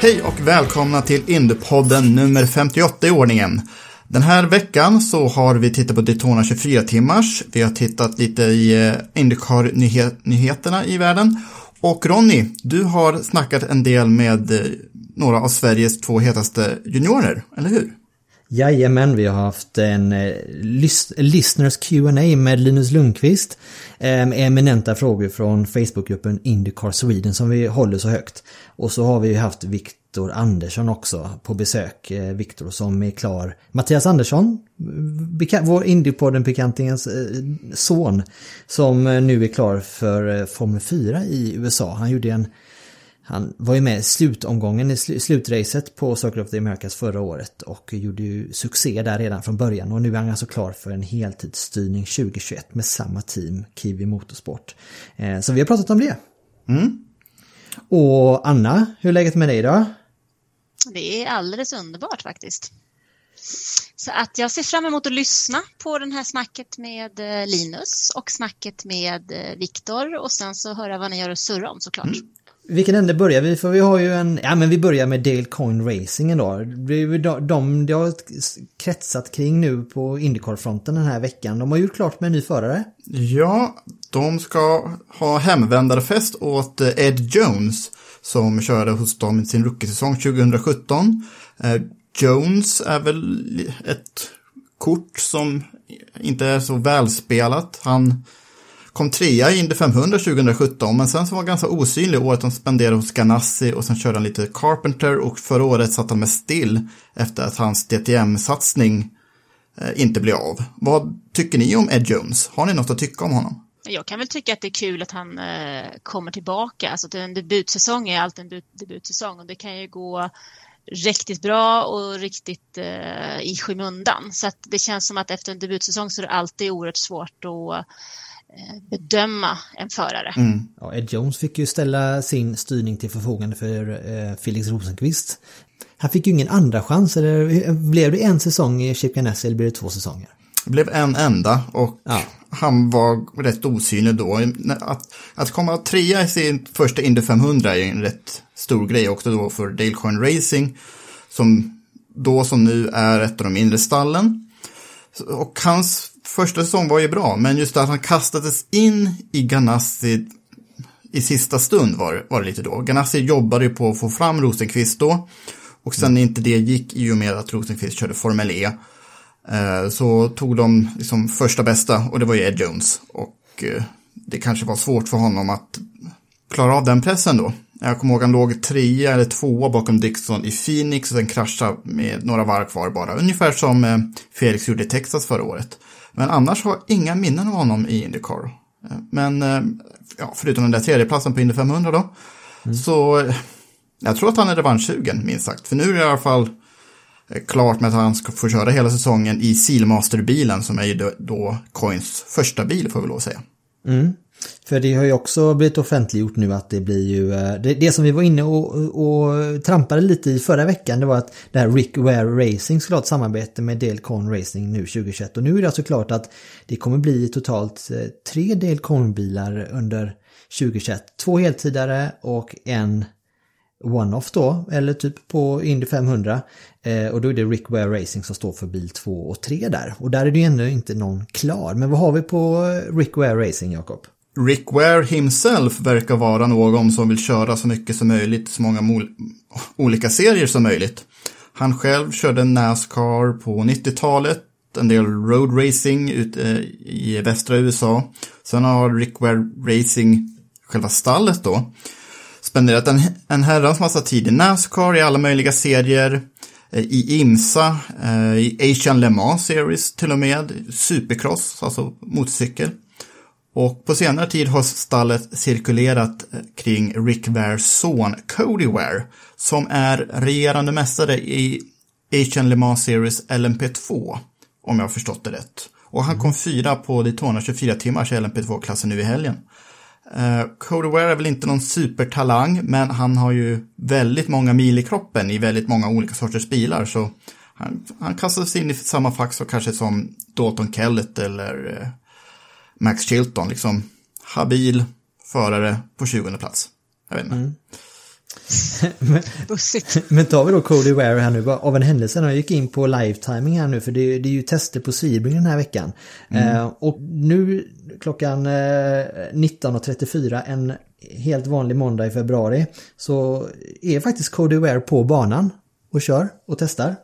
Hej och välkomna till Indiepodden nummer 58 i ordningen. Den här veckan så har vi tittat på Daytona 24 timmars. Vi har tittat lite i eh, Indycar-nyheterna i världen. Och Ronny, du har snackat en del med eh, några av Sveriges två hetaste juniorer, eller hur? Jajamän, vi har haft en eh, lys- listeners Q&A med Linus Lundqvist. Eh, med eminenta frågor från Facebookgruppen Indycar Sweden som vi håller så högt. Och så har vi haft Viktor Andersson också på besök. Eh, Viktor som är klar. Mattias Andersson, vår Indypodden-bekantingens eh, son. Som eh, nu är klar för eh, Formel 4 i USA. Han gjorde en han var ju med i slutomgången i sl- slutracet på Circle of the Americas förra året och gjorde ju succé där redan från början och nu är han alltså klar för en heltidsstyrning 2021 med samma team, Kiwi Motorsport. Eh, så vi har pratat om det. Och Anna, hur är läget med dig då? Det är alldeles underbart faktiskt. Så att jag ser fram emot att lyssna på den här snacket med eh, Linus och snacket med eh, Viktor och sen så höra vad ni gör och surra om såklart. Vilken ände börjar vi? För vi har ju en, ja men vi börjar med Dale Coin Racing då. Det är ju de, de, det har kretsat kring nu på Indycar-fronten den här veckan. De har gjort klart med en ny förare. Ja, de ska ha hemvändarfest åt eh, Ed Jones som körde hos dem i sin rookiesäsong 2017. Eh, Jones är väl ett kort som inte är så välspelat. Han kom trea i Indy 500 2017 men sen så var han ganska osynlig året han spenderade hos Ganassi och sen körde han lite Carpenter och förra året satt han med still efter att hans DTM-satsning eh, inte blev av. Vad tycker ni om Ed Jones? Har ni något att tycka om honom? Jag kan väl tycka att det är kul att han eh, kommer tillbaka. Alltså en debutsäsong är alltid en debutsäsong och det kan ju gå riktigt bra och riktigt eh, i skymundan. Så att det känns som att efter en debutsäsong så är det alltid oerhört svårt att bedöma en förare. Ja, Ed Jones fick ju ställa sin styrning till förfogande för eh, Felix Rosenqvist. Han fick ju ingen andra chans, eller blev det en säsong i Chip Ganassi eller blev det två säsonger? Det blev en enda och Ja. han var rätt osynlig då. Att, att komma trea i sin första Indy 500 är ju en rätt stor grej också då för Dale Coyne Racing. Som då som nu är ett av de mindre stallen. Och hans första säsong var ju bra, men just att han kastades in i Ganassi i sista stund var, var det lite då. Ganassi jobbade ju på att få fram Rosenqvist då. Och sen när inte det gick i och med att Rosenqvist körde Formel E. eh, Så tog de liksom första bästa och det var ju Ed Jones. Och eh, det kanske var svårt för honom att klara av den pressen då. Jag kommer ihåg han låg trea eller tvåa bakom Dixon i Phoenix och sen kraschade med några varv kvar bara. Ungefär som eh, Felix gjorde i Texas förra året. Men annars har jag inga minnen av honom i Indycar. Men eh, ja, förutom den där tredjeplatsen på Indy 500 då. Så eh, jag tror att han är revanschsugen minst sagt. För nu är det i alla fall eh, klart med att han ska få köra hela säsongen i Sealmaster-bilen som är ju då, Coins första bil får vi lov att säga. För det har ju också blivit offentliggjort nu att det blir ju, eh, det, det som vi var inne och, och trampade lite i förra veckan det var att det här Rick Ware Racing skulle ha ett samarbete med Delcon Racing nu 2021 och nu är det alltså klart att det kommer bli totalt eh, tre Delcon-bilar under 2021. Två heltidare och en one-off då, eller typ på Indy 500. Eh, och då är det Rick Ware Racing som står för bil 2 och 3 där. Och där är det ju ännu inte någon klar. Men vad har vi på eh, Rick Ware Racing, Jakob? Rick Ware himself verkar vara någon som vill köra så mycket som möjligt, så många mol- olika serier som möjligt. Han själv körde Nascar på 90-talet, en del road racing ute eh, i västra USA. Sen har Rick Ware Racing, själva stallet då, spenderat en, en herrans massa tid i Nascar, i alla möjliga serier, eh, i IMSA, eh, i Asian Le Mans Series till och med, Supercross, alltså motorcykel. Och på senare tid har stallet cirkulerat eh, kring Rick Wares son Cody Ware, som är regerande mästare i Asian Le Mans Series LMP2, om jag har förstått det rätt. Och han kom fyra på Daytona 24 timmars LMP2-klassen nu i helgen. Uh, Cody Ware är väl inte någon supertalang, men han har ju väldigt många mil i kroppen i väldigt många olika sorters bilar, så han, han kastas in i samma fack så kanske som Dalton Kellett eller uh, Max Chilton, liksom habil förare på 20 plats. Jag vet inte. Bussigt. Men tar vi då Cody Ware här nu, bara av en händelse när jag gick in på live-timing här nu, för det, det är ju tester på Sebring den här veckan. Eh, och nu klockan eh, 19.34, en helt vanlig måndag i februari, så är faktiskt Cody Ware på banan och kör och testar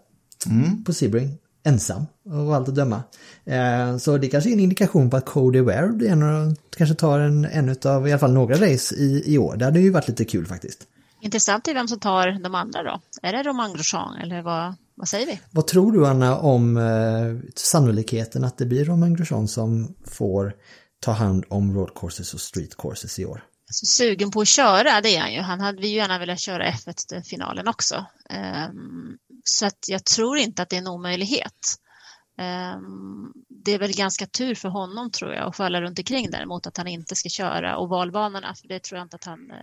på Sebring. Ensam och allt att döma. Eh, så det kanske är en indikation på att Cody Ware blir en av, kanske tar en, en av, i alla fall några race i, i år. Det hade ju varit lite kul faktiskt. Intressant är vem som tar de andra då. Är det Romain Grosjean eller vad, vad säger vi? Vad tror du Anna om eh, sannolikheten att det blir Romain Grosjean som får ta hand om road courses och street courses i år? Så sugen på att köra, det är han ju. Han hade vi ju gärna velat köra F1-finalen också. Ehm, så att jag tror inte att det är en omöjlighet. Ehm, det är väl ganska tur för honom tror jag och för alla runt omkring däremot att han inte ska köra ovalbanorna för det tror jag inte att han eh,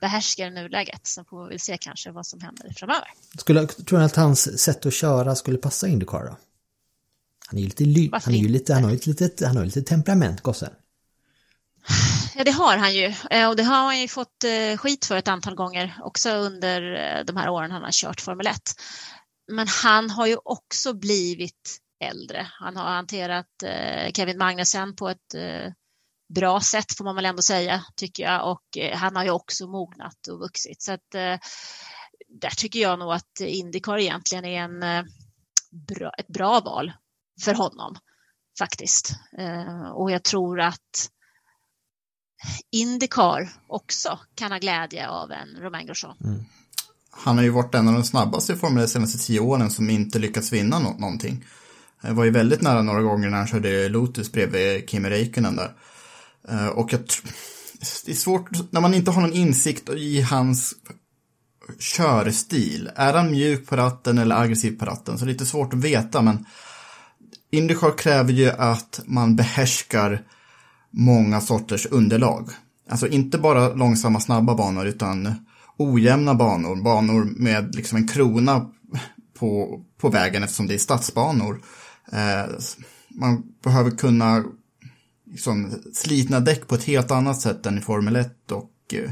behärskar i nuläget. Sen får vi väl se kanske vad som händer framöver. Skulle, tror du att hans sätt att köra skulle passa Indycar då? Han är ju lite, ly- han är ju lite, han har ju ett litet, han har lite temperament gossen. Ja, det har han ju. Eh, Och det har han ju fått eh, skit för ett antal gånger också under de här åren han har kört Formel 1. Men han har ju också blivit äldre. Han har hanterat eh, Kevin Magnussen på ett eh, bra sätt får man väl ändå säga, tycker jag. Och eh, han har ju också mognat och vuxit. Så att eh, där tycker jag nog att Indycar egentligen är en, eh, bra, ett bra val för honom faktiskt. Eh, och jag tror att Indycar också kan ha glädje av en Romain Grosjean. Mm. Han har ju varit en av de snabbaste i Formel 1 de senaste tio åren som inte lyckats vinna nå- någonting. Det var ju väldigt nära några gånger när han körde Lotus bredvid Kimi Räikkönen där. Eh, och jag det är svårt, när man inte har någon insikt i hans körstil. Är han mjuk på ratten eller aggressiv på ratten? Så det är lite svårt att veta, men Indycar kräver ju att man behärskar många sorters underlag. Alltså inte bara långsamma snabba banor utan ojämna banor, banor med liksom en krona på, på vägen eftersom det är stadsbanor. Eh, man behöver kunna liksom, slitna däck på ett helt annat sätt än i Formel 1 och eh,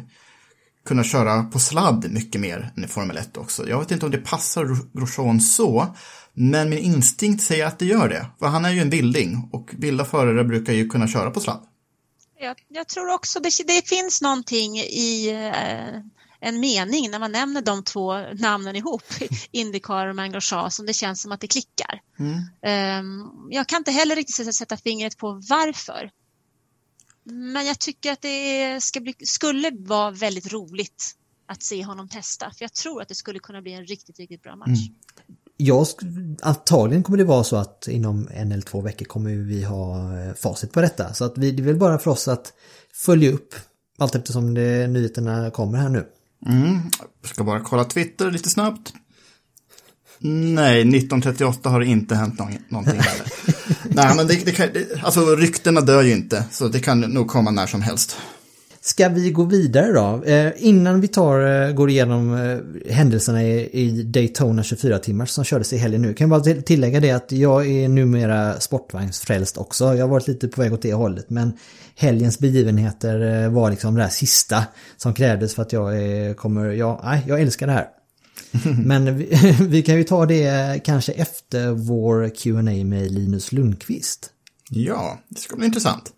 kunna köra på sladd mycket mer än i Formel 1 också. Jag vet inte om det passar Grosjean så, men min instinkt säger att det gör det. För han är ju en vilding och vilda förare brukar ju kunna köra på sladd. Jag, jag tror också det, det finns någonting i eh, en mening när man nämner de två namnen ihop, Indycar och Mangrosha, som det känns som att det klickar. Ehm, jag kan inte heller riktigt sätta, fingret på varför. Men jag tycker att det bli, skulle vara väldigt roligt att se honom testa, för jag tror att det skulle kunna bli en riktigt, riktigt bra match. Jag, sk- antagligen kommer det vara så att inom en eller två veckor kommer vi ha eh, facit på detta. Så att vi, det är väl bara för oss att följa upp allt eftersom det, nyheterna kommer här nu. Ska bara kolla Twitter lite snabbt. Nej, 1938 har det inte hänt någon, någonting där. Nej, men det, det kan, det, alltså ryktena dör ju inte, så det kan nog komma när som helst. Ska vi gå vidare då? Eh, innan vi tar, eh, går igenom eh, händelserna i, i Daytona 24 timmar som kördes i helgen nu. Kan jag bara tillägga det att jag är numera sportvagnsfrälst också. Jag har varit lite på väg åt det hållet men helgens begivenheter eh, var liksom det här sista som krävdes för att jag eh, kommer, ja, nej, jag älskar det här. Men vi, vi kan ju ta det kanske efter vår Q&A med Linus Lundqvist. Ja, det ska bli intressant.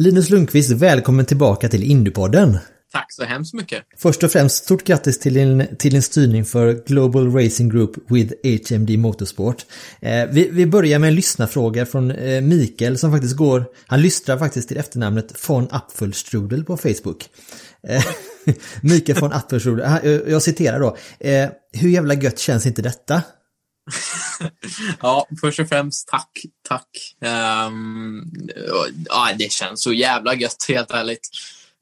Linus Lundqvist, välkommen tillbaka till Indiepodden. Tack så hemskt mycket. Först och främst stort grattis till din, till din styrning för Global Racing Group with HMD Motorsport. Eh, vi, vi börjar med en lyssnarfråga från eh, Mikael som faktiskt går, han lystrar faktiskt till efternamnet von Apfelstrudel på Facebook. Eh, Mikael von Apfelstrudel, jag citerar då. Eh, hur jävla gött känns inte detta? Ja, först och främst tack, tack. Um, ja, det känns så jävla gött, helt ärligt.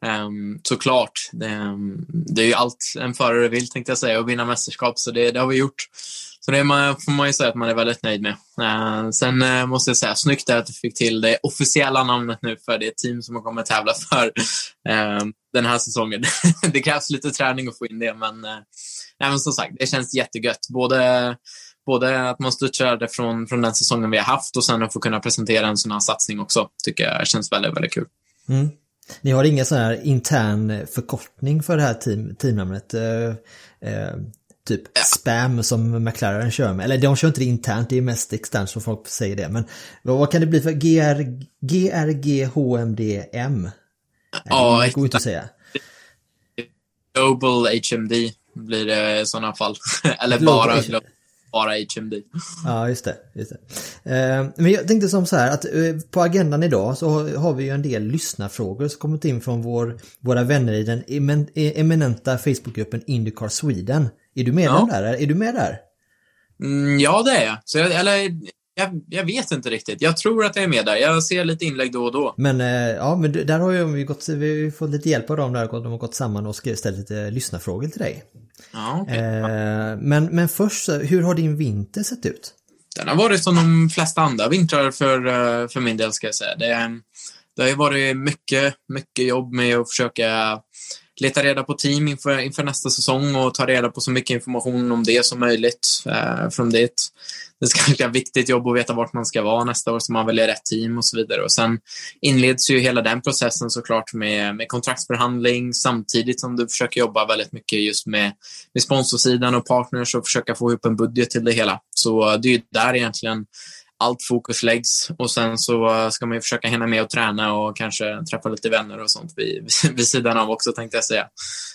Um, såklart. Det, det är ju allt en förare vill, tänkte jag säga, att vinna mästerskap, så det, det har vi gjort. Så det man, får man ju säga att man är väldigt nöjd med. Uh, sen uh, måste jag säga, snyggt är att du fick till det officiella namnet nu för det team som man kommer att tävla för uh, den här säsongen. det krävs lite träning att få in det, men, eh, nej, men som sagt, det känns jättegött. Både, både att man studsade från, från den säsongen vi har haft och sen att få kunna presentera en sån här satsning också, tycker jag känns väldigt, väldigt kul. Mm. Ni har ingen sån här intern förkortning för det här team, teamnamnet? Eh, eh, typ spam som McLaren kör med. Eller de kör inte det internt, det är mest externt som folk säger det. Men vad kan det bli för GR, GRGHMDM? Ja, det går inte att säga. Global HMD blir det i sådana fall. Eller Global bara, H- bara HMD. Ja, just det. Just det. Eh, men jag tänkte som så här att eh, på agendan idag så har, har vi ju en del lyssnarfrågor som kommit in från vår, våra vänner i den emen, eminenta Facebookgruppen Indycar Sweden. Är du medlem Ja. där? Är du med där? Mm, ja, det är jag. Så jag. Eller, jag, jag vet inte riktigt. Jag tror att jag är med där. Jag ser lite inlägg då och då. Men eh, ja, men där har ju vi gått, vi har fått lite hjälp av dem där, de har gått samman och ställt lite lyssnarfrågor till dig. Ja, okej. Eh, men, men först, hur har din vinter sett ut? Den har varit som de flesta andra vintrar för, eh, för min del, ska jag säga. Det, det har ju varit mycket, mycket jobb med att försöka leta reda på team inför, inför nästa säsong och ta reda på så mycket information om det som möjligt eh, från det. Det ska vara ett viktigt jobb att veta vart man ska vara nästa år så man väljer rätt team och så vidare. Och sen inleds ju hela den processen såklart med, med kontraktsförhandling samtidigt som du försöker jobba väldigt mycket just med, med sponsorsidan och partners och försöka få ihop en budget till det hela. Så det är ju där egentligen allt fokus läggs och sen så ska man ju försöka hinna med att träna och kanske träffa lite vänner och sånt vid, vid sidan av också tänkte jag säga.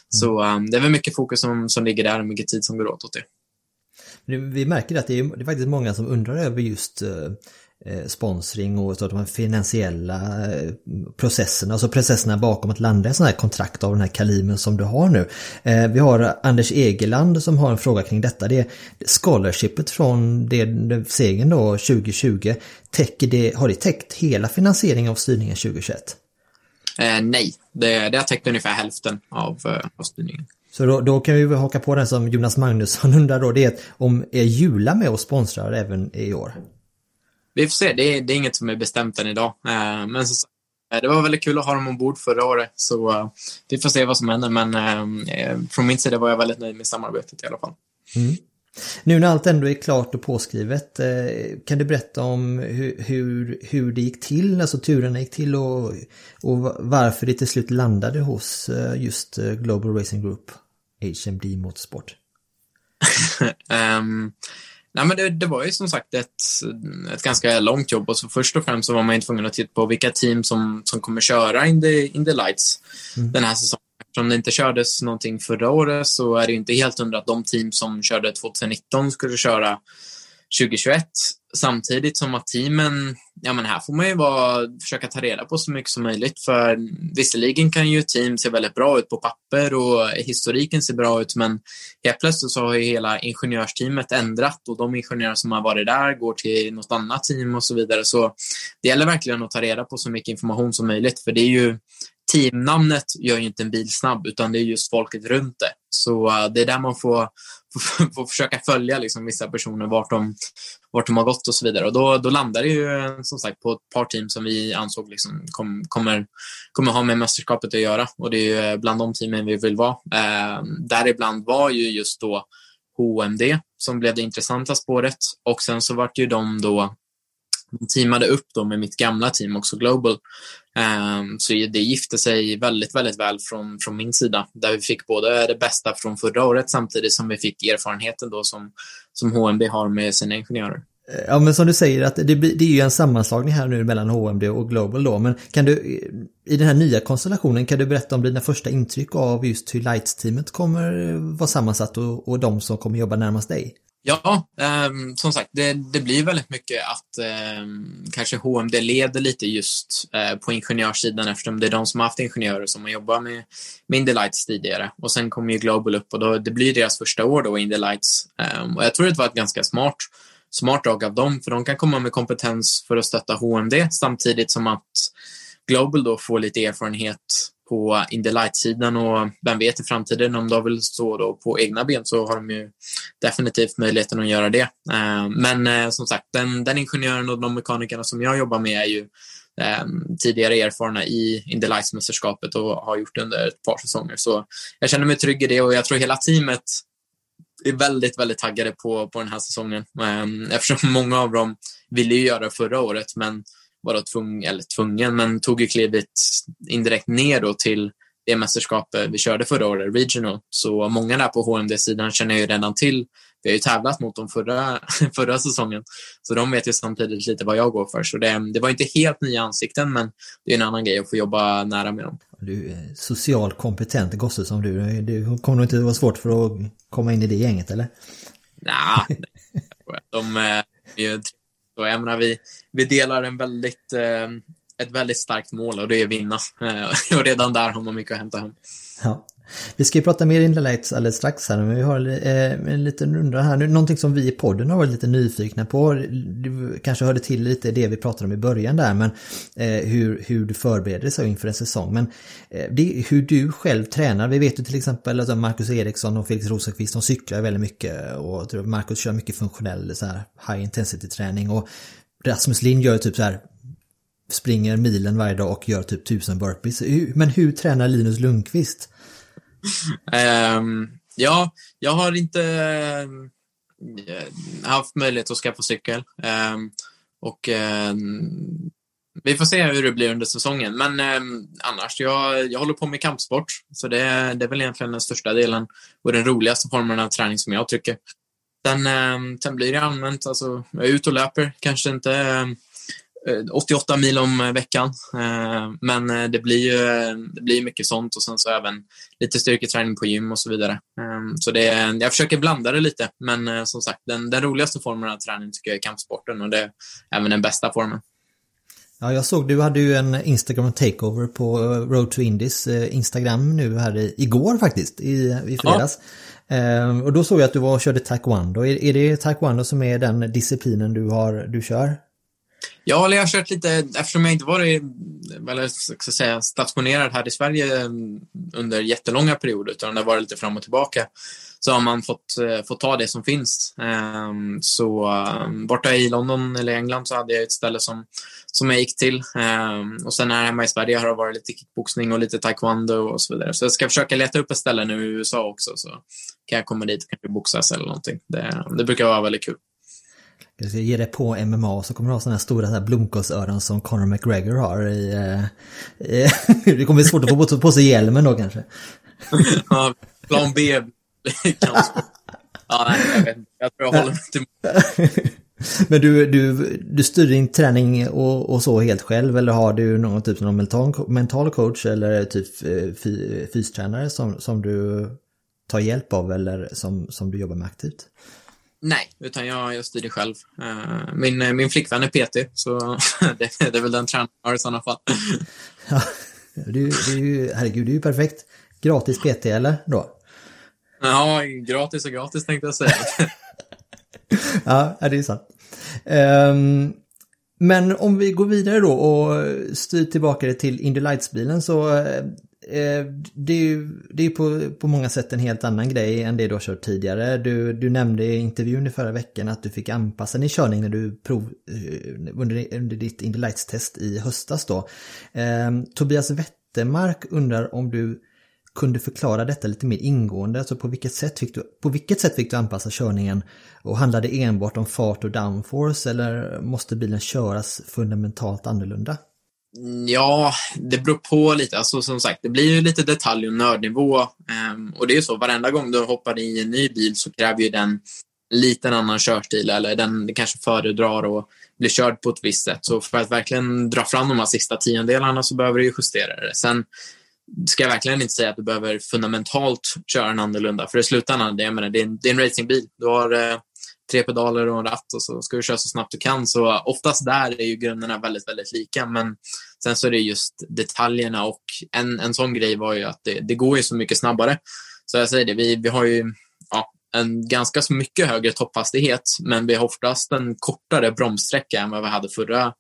Så um, det är väl mycket fokus som, som ligger där och mycket tid som går åt åt det. Vi märker att det är, det är faktiskt många som undrar över just eh, eh, sponsring och att de finansiella eh, processerna, alltså processerna bakom att landa i sån här kontrakt av den här kalimen som du har nu. Eh, vi har Anders Egeland som har en fråga kring detta. Det är scholarshipet från det, segern då 2020. Täcker det, har det täckt hela finansieringen av styrningen 2021? Eh, nej, det, det har täckt ungefär hälften av, eh, av styrningen. Så då, då kan vi haka på den som Jonas Magnusson undrar då, det är om är Jula med och sponsrar även i år? Vi får se, det är, det är inget som är bestämt än idag. Eh, men sagt, eh, det var väldigt kul att ha dem ombord förra året, så eh, vi får se vad som händer. Men från min sida var jag väldigt nöjd med samarbetet i alla fall. Nu när allt ändå är klart och påskrivet, kan du berätta om hur, hur, hur det gick till, alltså turerna gick till och, och varför det till slut landade hos just Global Racing Group, HMD Motorsport? Ehm, nej, men det, det var ju som sagt ett, ett ganska långt jobb och så först och främst så var man ju tvungen att titta på vilka team som, som kommer köra in the, in the lights den här säsongen. Eftersom det inte kördes någonting förra året så är det ju inte helt hundra att de team som körde 2019 skulle köra 2021. Samtidigt som att teamen, ja men här får man ju vara, försöka ta reda på så mycket som möjligt. För visserligen kan ju team se väldigt bra ut på papper och historiken ser bra ut, men helt plötsligt så har ju hela ingenjörsteamet ändrat och de ingenjörer som har varit där går till något annat team och så vidare. Så det gäller verkligen att ta reda på så mycket information som möjligt, för det är ju teamnamnet gör ju inte en bil snabb, utan det är just folket runt det. Så eh, det är där man får, får, får försöka följa liksom, vissa personer, vart de, vart de har gått och så vidare. Och då, då landar det ju som sagt på ett par team som vi ansåg liksom, kom, kommer, kommer ha med mästerskapet att göra. Och det är ju eh, bland de teamen vi vill vara. Eh, däribland var ju just då HMD som blev det intressanta spåret. Och sen så vart ju de då de teamade upp då med mitt gamla team också Global. Um, så det gifte sig väldigt, väldigt väl från, från min sida där vi fick både det bästa från förra året samtidigt som vi fick erfarenheten då som, som HMD har med sina ingenjörer. Ja men som du säger att det, det är ju en sammanslagning här nu mellan HMD och Global då. Men kan du i den här nya konstellationen kan du berätta om dina första intryck av just hur Lights-teamet kommer vara sammansatt och, och de som kommer jobba närmast dig? Ja, eh, som sagt, det, det, blir väldigt mycket att eh, kanske HMD leder lite just eh, på ingenjörssidan eftersom det är de som har haft ingenjörer som har jobbat med, med Indelights tidigare. Och sen kommer ju Global upp och då, det blir deras första år då, Indy Lights. Ehm, och jag tror det var ett ganska smart, smart drag av dem, för de kan komma med kompetens för att stötta HMD samtidigt som att Global då får lite erfarenhet på in the light-sidan och vem vet i framtiden om de vill stå då på egna ben så har de ju definitivt möjligheten att göra det. Eh, men eh, som sagt, den, den ingenjören och de mekanikerna som jag jobbar med är ju eh, tidigare erfarna i in the light-mästerskapet och har gjort det under ett par säsonger. Så jag känner mig trygg i det och jag tror hela teamet är väldigt, väldigt taggade på, på den här säsongen. Ehm, eftersom många av dem ville ju göra det förra året, men var tvung, eller tvungen, men tog ju klivet indirekt ner då till det mästerskapet vi körde förra året, Regional. Så många där på HMD-sidan känner ju redan till. Vi har ju tävlat mot dem förra, förra säsongen, så de vet ju samtidigt lite vad jag går för. Så det, det var inte helt nya ansikten, men det är en annan grej att få jobba nära med dem. Du är socialt kompetent gosse som du. Det kommer nog inte vara svårt för att komma in i det gänget, eller? Nej, de är ju jag menar, vi, vi delar en väldigt, eh, ett väldigt starkt mål och det är vinna. Eh, och redan där har man mycket att hämta hem. Ja. Vi ska ju prata mer in Lights alldeles strax här, men vi har eh, en liten runda här nu. Någonting som vi i podden har varit lite nyfikna på. Du kanske hörde till lite det vi pratade om i början där, men eh, hur, hur du förbereder dig inför en säsong. Men eh, det, hur du själv tränar. Vi vet ju till exempel att Marcus Eriksson och Felix Rosenqvist, de cyklar väldigt mycket och Marcus kör mycket funktionell så här, high intensity träning och Rasmus Lind gör typ så här springer milen varje dag och gör typ tusen burpees. Men hur tränar Linus Lundqvist? Um, ja, jag har inte uh, haft möjlighet att skaffa cykel. Um, och um, vi får se hur det blir under säsongen. Men annars, jag, jag håller på med kampsport. Så det, det är väl egentligen den största delen och den roligaste formen av träning som jag tycker. Sen, sen blir det allmänt, alltså, jag är ute och löper, kanske inte 88 eh, mil om eh, veckan. Eh, men det blir ju det blir mycket sånt och sen så även lite styrketräning på gym och så vidare. Så det, jag försöker blanda det lite, men som sagt, den, den roligaste formen av träning tycker jag är kampsporten och det är även den bästa formen. Ja, jag såg du hade ju en Instagram takeover på Road to Indies Instagram nu här i, igår faktiskt, i, i fredags. Ja. och då såg jag att du var och körde taekwondo. Är, är det taekwondo som är den disciplinen du, har, du kör? Ja, jag har kört lite, eftersom jag inte varit eller, ska säga, stationerad här i Sverige mm, under jättelånga perioder, utan det har varit lite fram och tillbaka, så har man fått, eh, fått ta det som finns. Ehm, så ehm, borta i London eller England så hade jag ett ställe som, som jag gick till. Ehm, och sen här hemma i Sverige har det varit lite kickboxning och lite taekwondo och så vidare. Så jag ska försöka leta upp ett ställe nu i USA också, så kan jag komma dit och kanske boxas eller någonting. Det, det brukar vara väldigt kul. Jag ska ge dig på MMA så kommer du ha sådana här stora blomkålsöron som Conor McGregor har i... Eh, det kommer bli svårt att få på, sig hjälmen då kanske. ja, plan B Ja, nej, jag vet inte. Jag tror jag håller mig till Men du, du, du styr din träning och, och, så helt själv eller har du någon typ av mental, mental coach eller typ eh, fystränare som, som du tar hjälp av eller som, som du jobbar med aktivt? Nej, utan jag, jag styr det själv. Uh, min, eh, min flickvän är PT, så det, det är väl den tränaren har i sådana fall. ja, du, du, herregud, du är ju perfekt. Gratis PT eller då? Ja, gratis och gratis tänkte jag säga. ja, det är sant. Um, Men om vi går vidare då och styr tillbaka det till Indy Lights-bilen så eh, Eh, det är ju det är på, på många sätt en helt annan grej än det du har kört tidigare. Du, du nämnde i intervjun i förra veckan att du fick anpassa din körning när du prov, eh, under, under ditt Indy Lights-test i höstas då. Eh, Tobias Wettermark undrar om du kunde förklara detta lite mer ingående. Alltså på vilket sätt fick du, på vilket sätt fick du anpassa körningen? Och handlade enbart om fart och downforce eller måste bilen köras fundamentalt annorlunda? Ja, det beror på lite. Alltså, som sagt, det blir ju lite detalj och nördnivå. Um, och det är ju så, varenda gång du hoppar i en ny bil så kräver ju den lite en annan körstil eller den kanske föredrar att bli körd på ett visst sätt. Så för att verkligen dra fram de här sista tiondelarna så behöver du ju justera det. Sen ska jag verkligen inte säga att du behöver fundamentalt köra den annorlunda. För i slutändan, det, jag menar, det, är en, det är en racingbil. Du har eh, tre pedaler och en ratt och så ska du köra så snabbt du kan. Så oftast där är ju grunderna väldigt, väldigt lika. Men sen så är det just detaljerna och en, en sån grej var ju att det, det går ju så mycket snabbare. Så jag säger det, vi, vi har ju ja, en ganska så mycket högre topphastighet, men vi har oftast en kortare bromssträcka än vad vi hade förra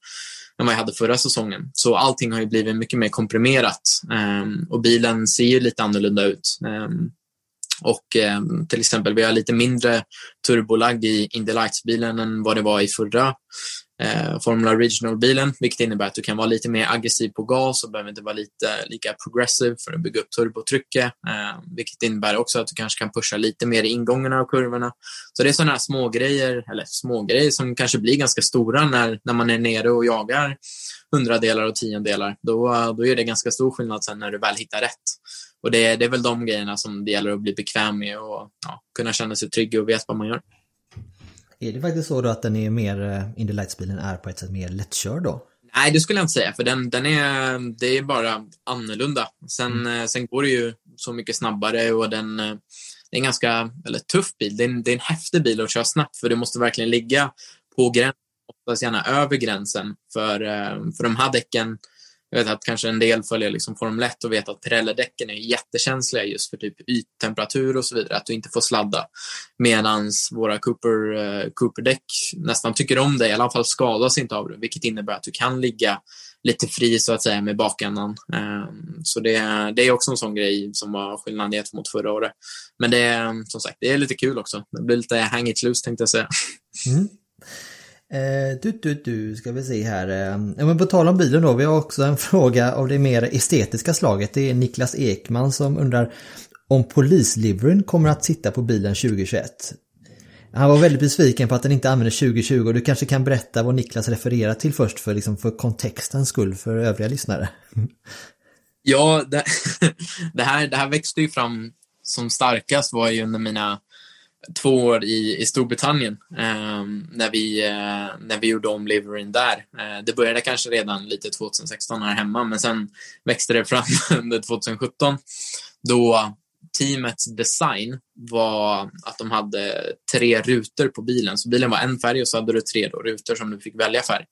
än vad jag hade förra säsongen. Så allting har ju blivit mycket mer komprimerat um, och bilen ser ju lite annorlunda ut. Um, och eh, till exempel, vi har lite mindre turbolagg i Indy Lights-bilen än vad det var i förra eh, Formula Regional-bilen, vilket innebär att du kan vara lite mer aggressiv på gas och behöver inte vara lite lika progressiv för att bygga upp turbotrycket, eh, vilket innebär också att du kanske kan pusha lite mer i ingångarna av kurvorna. Så det är sådana här små grejer, eller små grejer som kanske blir ganska stora när, när man är nere och jagar hundradelar och tiondelar. Då, då är det ganska stor skillnad sen när du väl hittar rätt. Och det, det är väl de grejerna som det gäller att bli bekväm med och ja, kunna känna sig trygg och veta vad man gör. Är det faktiskt så då att den är mer, eh, Indy Lights-bilen är på ett sätt mer lättkörd då? Nej, det skulle jag inte säga, för den, den är, det är bara annorlunda. Sen, mm. Eh, sen går det ju så mycket snabbare och den, eh, det är en ganska eller, tuff bil. Det är, en, det är en häftig bil att köra snabbt, för du måste verkligen ligga på gränsen, oftast gärna över gränsen. För, för de här däcken jag vet att kanske en del följer liksom Formel 1 och vet att Pirelli-däcken är jättekänsliga just för typ yttemperatur och så vidare, att du inte får sladda. Medan våra Cooper, uh, Cooper-däck nästan tycker om det, i alla fall skadas inte av det, vilket innebär att du kan ligga lite fri så att säga med bakändan. Ehm, så det, det är också en sån grej som var skillnad gentemot förra året. Men det är som sagt, det är lite kul också. Det blir lite hang it loose tänkte jag säga. Mm. Eh, du, du, du, ska vi se här. Eh, men på tal om bilen då, vi har också en fråga av det mer estetiska slaget. Det är Niklas Ekman som undrar om polisliveryn kommer att sitta på bilen 2021. Han var väldigt besviken på att den inte använder 2020 och du kanske kan berätta vad Niklas refererar till först för, liksom, för kontextens skull för övriga lyssnare. Ja, det, det, här, det här växte ju fram som starkast var ju under mina två år i, i Storbritannien eh, när, vi, eh, när vi gjorde om Liverin där. Eh, det började kanske redan lite 2016 här hemma, men sen växte det fram under 2017 då teamets design var att de hade tre rutor på bilen. Så bilen var en färg och så hade du tre då, rutor som du fick välja färg.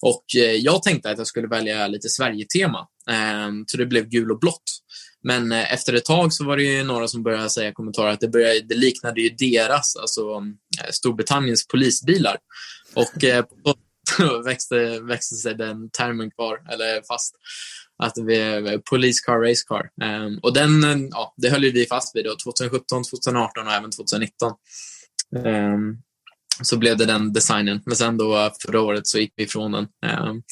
Och eh, jag tänkte att jag skulle välja lite Sverige-tema, ehm, så det blev gul och blått. Men eh, efter ett tag så var det ju några som började säga kommentarer att det, började, det liknade ju deras, alltså mm, eh, Storbritanniens polisbilar. Och eh, växte, växte sig den termen kvar, eller fast. Att vi är Police Car Race Car. Um, och den, ja, det höll vi fast vid då, 2017, 2018 och även 2019. Um, ehm, så blev det den designen. Men sen då förra året så gick vi ifrån den. Ehm,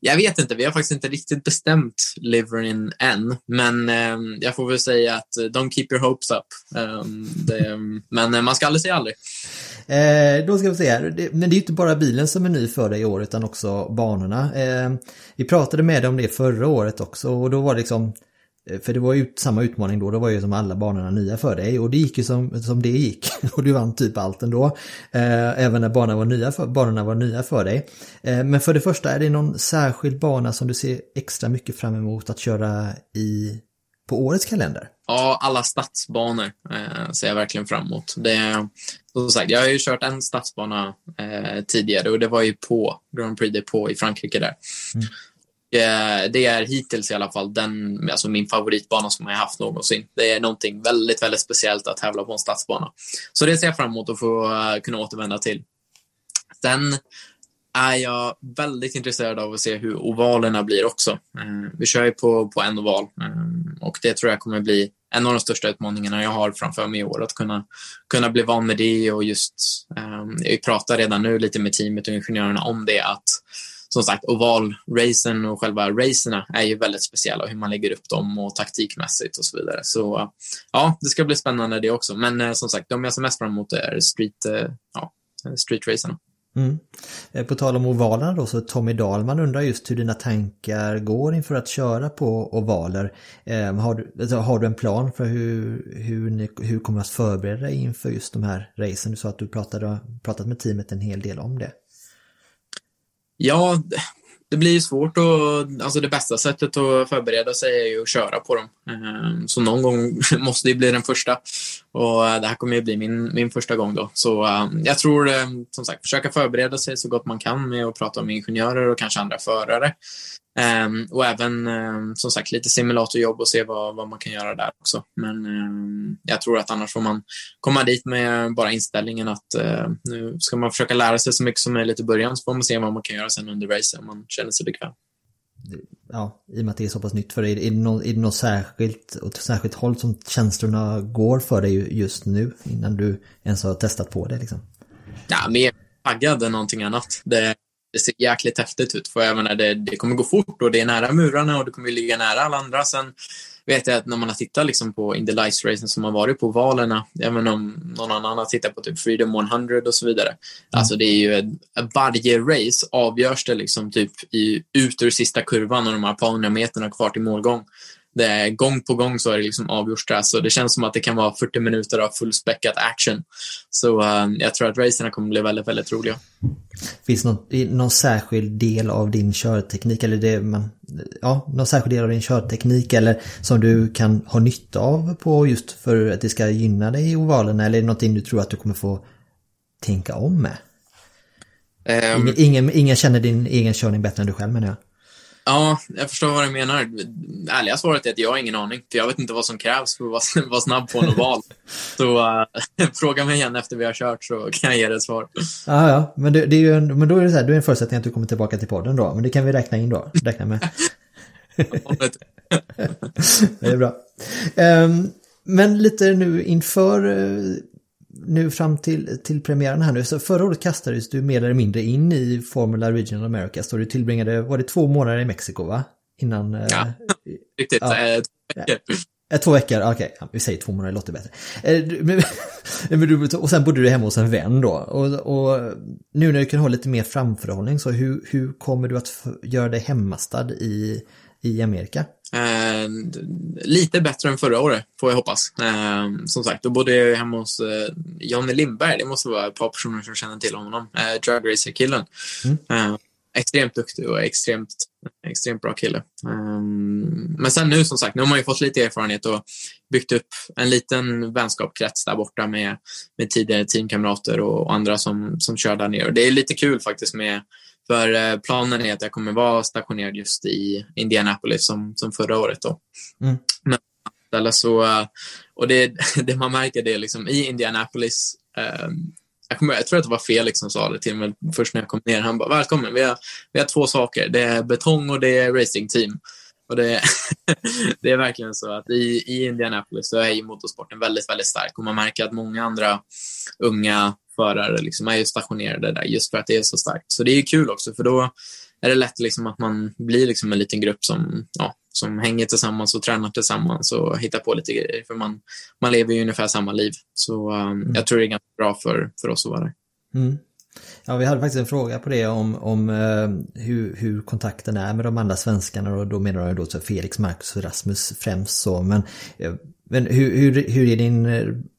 jag vet inte, vi har faktiskt inte riktigt bestämt Liverin än. Men ehm, jag får väl säga att eh, don't keep your hopes up. Ehm, men eh, man ska aldrig säga aldrig. Eh, då ska vi se här, men det är inte bara bilen som är ny för dig i år utan också banorna. Eh, vi pratade med dig om det förra året också och då var det liksom för det var ju samma utmaning då, då var ju som alla banorna nya för dig och det gick ju som, som det gick och du vann typ allt ändå. Eh, även när banorna var, nya för, banorna var nya för dig. Eh, men för det första, är det någon särskild bana som du ser extra mycket fram emot att köra i på årets kalender? Ja, alla stadsbanor eh, ser jag verkligen fram emot. Det, som sagt, jag har ju kört en stadsbana eh, tidigare och det var ju på Grand Prix de på i Frankrike där. Mm. Eh, det är hittills i alla fall den, alltså min favoritbana som jag haft någonsin. Det är någonting väldigt, väldigt speciellt att tävla på en stadsbana. Så det ser jag fram emot att få eh, kunna återvända till. Sen är jag väldigt intresserad av att se hur ovalerna blir också. Eh, vi kör ju på, på en oval eh, och det tror jag kommer bli en av de största utmaningarna jag har framför mig i år. Att kunna, kunna bli van med det och just, eh, jag pratar redan nu lite med teamet och ingenjörerna om det att som sagt, ovalracen och själva racerna är ju väldigt speciella, och hur man lägger upp dem och taktikmässigt och så vidare. Så eh, ja, det ska bli spännande det också. Men eh, som sagt, de jag ser mest fram emot är street, eh, ja, streetracerna. Mm. Eh, på tal om ovalerna då, så Tommy Dahlman undrar just hur dina tankar går inför att köra på ovaler. Eh, har, du, alltså, har du en plan för hur, hur ni hur kommer att förbereda dig inför just de här racen? Du sa att du pratade, pratat med teamet en hel del om det. Ja, det blir svårt och alltså det bästa sättet att förbereda sig är ju att köra på dem. Ehm, så någon gång måste det bli den första. Och eh, det här kommer ju bli min, min första gång då. Så ehm, jag tror ehm, som sagt försöka förbereda sig så gott man kan med att prata med ingenjörer och kanske andra förare. Um, och även um, som sagt lite simulatorjobb och se vad, vad man kan göra där också. Men um, jag tror att annars får man komma dit med bara inställningen att uh, nu ska man försöka lära sig så mycket som möjligt i början så får man se vad man kan göra sen under racet om man känner sig bekväm. Ja, i och med att det är så pass nytt för dig. Är det något, är det något särskilt, åt särskilt håll som känslorna går för dig just nu innan du ens har testat på det liksom? Ja, mer taggad än någonting annat. Det, det ser jäkligt häftigt ut. För jag menar, det, det kommer gå fort och det är nära murarna och det kommer ligga nära alla andra. Sen vet jag att när man har tittat liksom på Indy Lights racen som har varit på valerna, även om någon annan har tittat på typ Freedom 100 och så vidare. Mm. Alltså det är ju, varje race avgörs det liksom typ i, ut ur sista kurvan och de har ett par hundra meterna kvar till målgång det är, gång på gång så är det liksom avgjort stress och det känns som att det kan vara 40 minuter av fullspäckat action. Så uh, jag tror att racerna kommer bli väldigt, väldigt roliga. Finns någon, någon särskild del av din körteknik eller det man, ja, någon särskild del av din körteknik eller som du kan ha nytta av på just för att det ska gynna dig i ovalen eller är det någonting du tror att du kommer få tänka om med? Um, ingen, ingen, ingen känner din egen körning bättre än du själv menar jag. Ja, jag förstår vad du menar. Ärliga svaret är att jag har ingen aning. För jag vet inte vad som krävs för att vara, snabb på en oval. så uh, fråga mig igen efter vi har kört så kan jag ge dig ett svar. Ja, ja. Men, det, det är ju en, men då är det så här, då är en förutsättning att du kommer tillbaka till podden då. Men det kan vi räkna in då. Räkna med. det är bra. Um, men lite nu inför uh, nu fram till, till premiären här nu, så förra året kastades du mer eller mindre in i Formula Regional America, så du tillbringade, var det två månader i Mexiko va? Innan... Eh, ja, riktigt. Ja. Två veckor. Äh, två veckor, okej, okay. vi säger två månader, det låter bättre. och sen bodde du hemma hos en vän då. Och, och nu när du kan ha lite mer framförhållning, så hur, hur kommer du att göra dig hemmastad i, i Amerika? Eh, lite bättre än förra året, får jag hoppas. Eh, som sagt, då bodde jag hemma hos eh, Johnny Lindberg. Det måste vara ett par personer som känner till honom. Eh, Drag Racer-killen. Mm. Eh, extremt duktig och extremt, extremt bra kille. Um, men sen nu som sagt, nu har man ju fått lite erfarenhet och byggt upp en liten vänskapskrets där borta med, med tidigare teamkamrater och, och andra som, som kör där nere. Det är lite kul faktiskt med för eh, planen är att jag kommer vara stationerad just i Indianapolis som, som förra året. Då. Mm. Men, så, eh, och det, det man märker det är liksom i Indianapolis um, jag, kommer, jag tror att det var Felix som sa det till mig först när jag kom ner. Han bara, välkommen, vi har, vi har två saker. Det är betong och det är racingteam. Och det, det är verkligen så att i, i Indianapolis så är motorsporten väldigt, väldigt stark och man märker att många andra unga förare liksom är stationerade där just för att det är så starkt. Så det är kul också för då är det lätt liksom att man blir liksom en liten grupp som, ja, som hänger tillsammans och tränar tillsammans och hittar på lite grejer. För man, man lever ju ungefär samma liv. Så um, mm. jag tror det är ganska bra för, för oss att vara där. Mm. Ja, vi hade faktiskt en fråga på det om, om uh, hur, hur kontakten är med de andra svenskarna och då menar jag då så Felix, Marcus och Rasmus främst så. Men, uh, men hur, hur, hur, är din,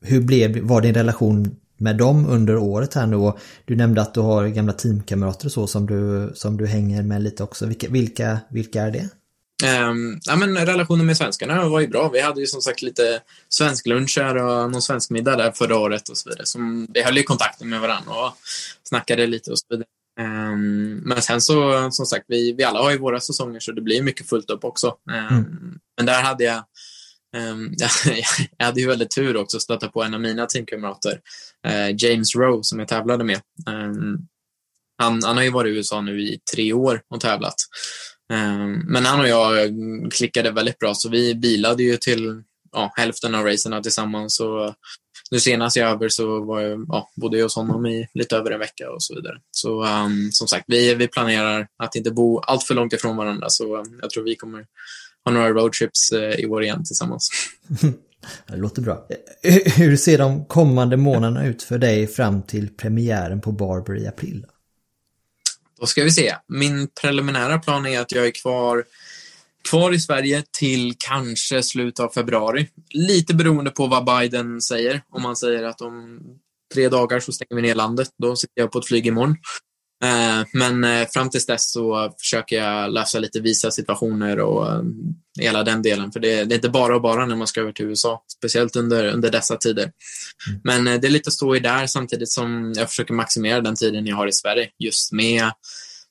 hur blev, var din relation med dem under året här nu och du nämnde att du har gamla teamkamrater och så som du, som du hänger med lite också. Vilka, vilka, vilka är det? Um, ja, men relationen med svenskarna var ju bra. Vi hade ju som sagt lite svenskluncher och någon svensk middag där förra året och så vidare. Som, vi höll ju kontakten med varandra och snackade lite och så vidare. Um, men sen så, som sagt, vi, vi alla har ju våra säsonger så det blir mycket fullt upp också. Um, mm. Men där hade jag Ehm, jag hade ju väldigt tur också att stöta på en av mina teamkamrater, eh, James Rowe, som jag tävlade med. Ehm, han, han har ju varit i USA nu i tre år och tävlat. Ehm, men han och jag klickade väldigt bra, så vi bilade ju till ja, hälften av racerna tillsammans. Så nu senast jag över så var jag, ja, bodde jag hos honom i lite över en vecka och så vidare. Så um, som sagt, vi, vi planerar att inte bo allt för långt ifrån varandra, så jag tror vi kommer ha några roadtrips uh, i år igen tillsammans. Det låter bra. Hur ser de kommande månaderna ut för dig fram till premiären på Barber i april? Då ska vi se. Min preliminära plan är att jag är kvar kvar i Sverige till kanske slutet av februari. Lite beroende på vad Biden säger. Om han säger att om tre dagar så stänger vi ner landet, då sitter jag på ett flyg imorgon. Eh, men eh, fram tills dess så försöker jag lösa lite visa situationer och eh, hela den delen. För det är, inte bara och bara när man ska över till USA, speciellt under, under dessa tider. Mm. Men det är lite stå i där samtidigt som jag försöker maximera den tiden jag har i Sverige just med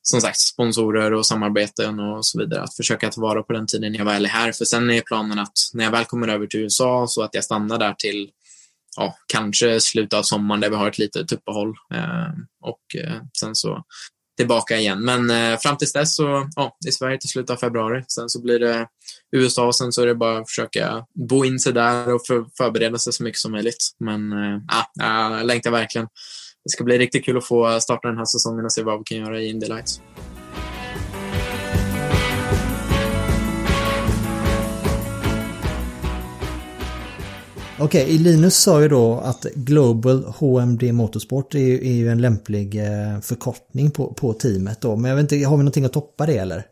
som sagt sponsorer och samarbeten och så vidare. Att försöka ta vara på den tiden jag väl är här. För sen är planen att när jag väl kommer över till USA så att jag stannar där till ja, kanske slutet av sommaren där vi har ett litet uppehåll. Eh, och eh, sen så tillbaka igen. Men eh, fram tills dess så, ja, i Sverige till slutet av februari. Sen så blir det USA och sen så är det bara att försöka bo in sig där och för, förbereda sig så mycket som möjligt. Men äh, jag längtar verkligen det ska bli riktigt kul att få starta den här säsongen och se vad vi kan göra i Indy Lights. Okej, okay, Linus sa ju då att Global HMD Motorsport är, är ju en lämplig eh, förkortning på, på teamet då. Men jag vet inte, har vi någonting att toppa det eller?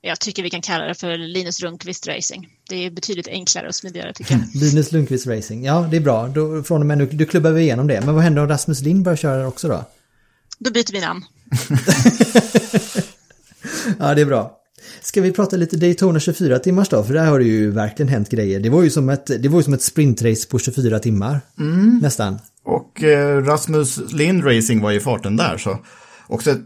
Jag tycker vi kan kalla det för Linus Lundqvist Racing. Det är betydligt enklare och smidigare tycker jag. Linus Lundqvist Racing, ja det är bra. Då, från och med nu, du klubbar vi igenom det. Men vad händer om Rasmus Lind börjar köra också då? Då byter vi namn. ja, det är bra. Ska vi prata lite Daytona 24 timmars då? För där har det ju verkligen hänt grejer. Det var ju som ett, det var ju som ett sprintrace på 24 timmar. Mm. Nästan. Och eh, Rasmus Lind Racing var i farten där så och jag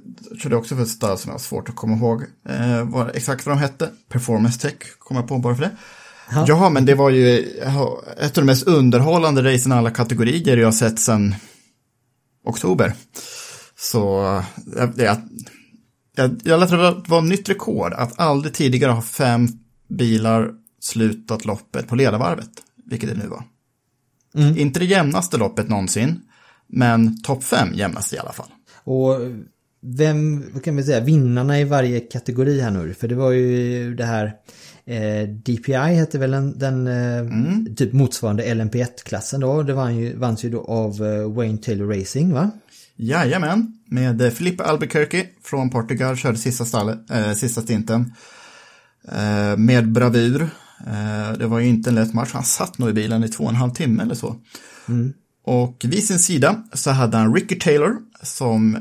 körde också för ett stall som jag har svårt att komma ihåg eh, vad, exakt vad de hette. Performance Tech kom jag på bara för det. Ja. ja, men det var ju ett av de mest underhållande racen i alla kategorier jag har sett sedan oktober. Så det, jag, jag, lät det vara nytt rekord att aldrig tidigare ha fem bilar slutat loppet på ledarvarvet, vilket det nu var. Mm. Inte det jämnaste loppet någonsin, men topp fem jämnaste i alla fall. Och vem, vad kan vi säga, vinnarna i varje kategori här nu? För det var ju det här eh, DPI hette väl den, den eh, mm. typ motsvarande LMP1-klassen då. Det vann ju, vanns ju då av eh, Wayne Taylor Racing va? Jajamän, med eh, Filippa Albuquerque från Portugal körde sista, stallet, eh, sista stinten. Eh, med bravur. Eh, det var ju inte en lätt match, han satt nog i bilen i två och en halv timme eller så. Mm. Och vid sin sida så hade han Ricky Taylor som eh,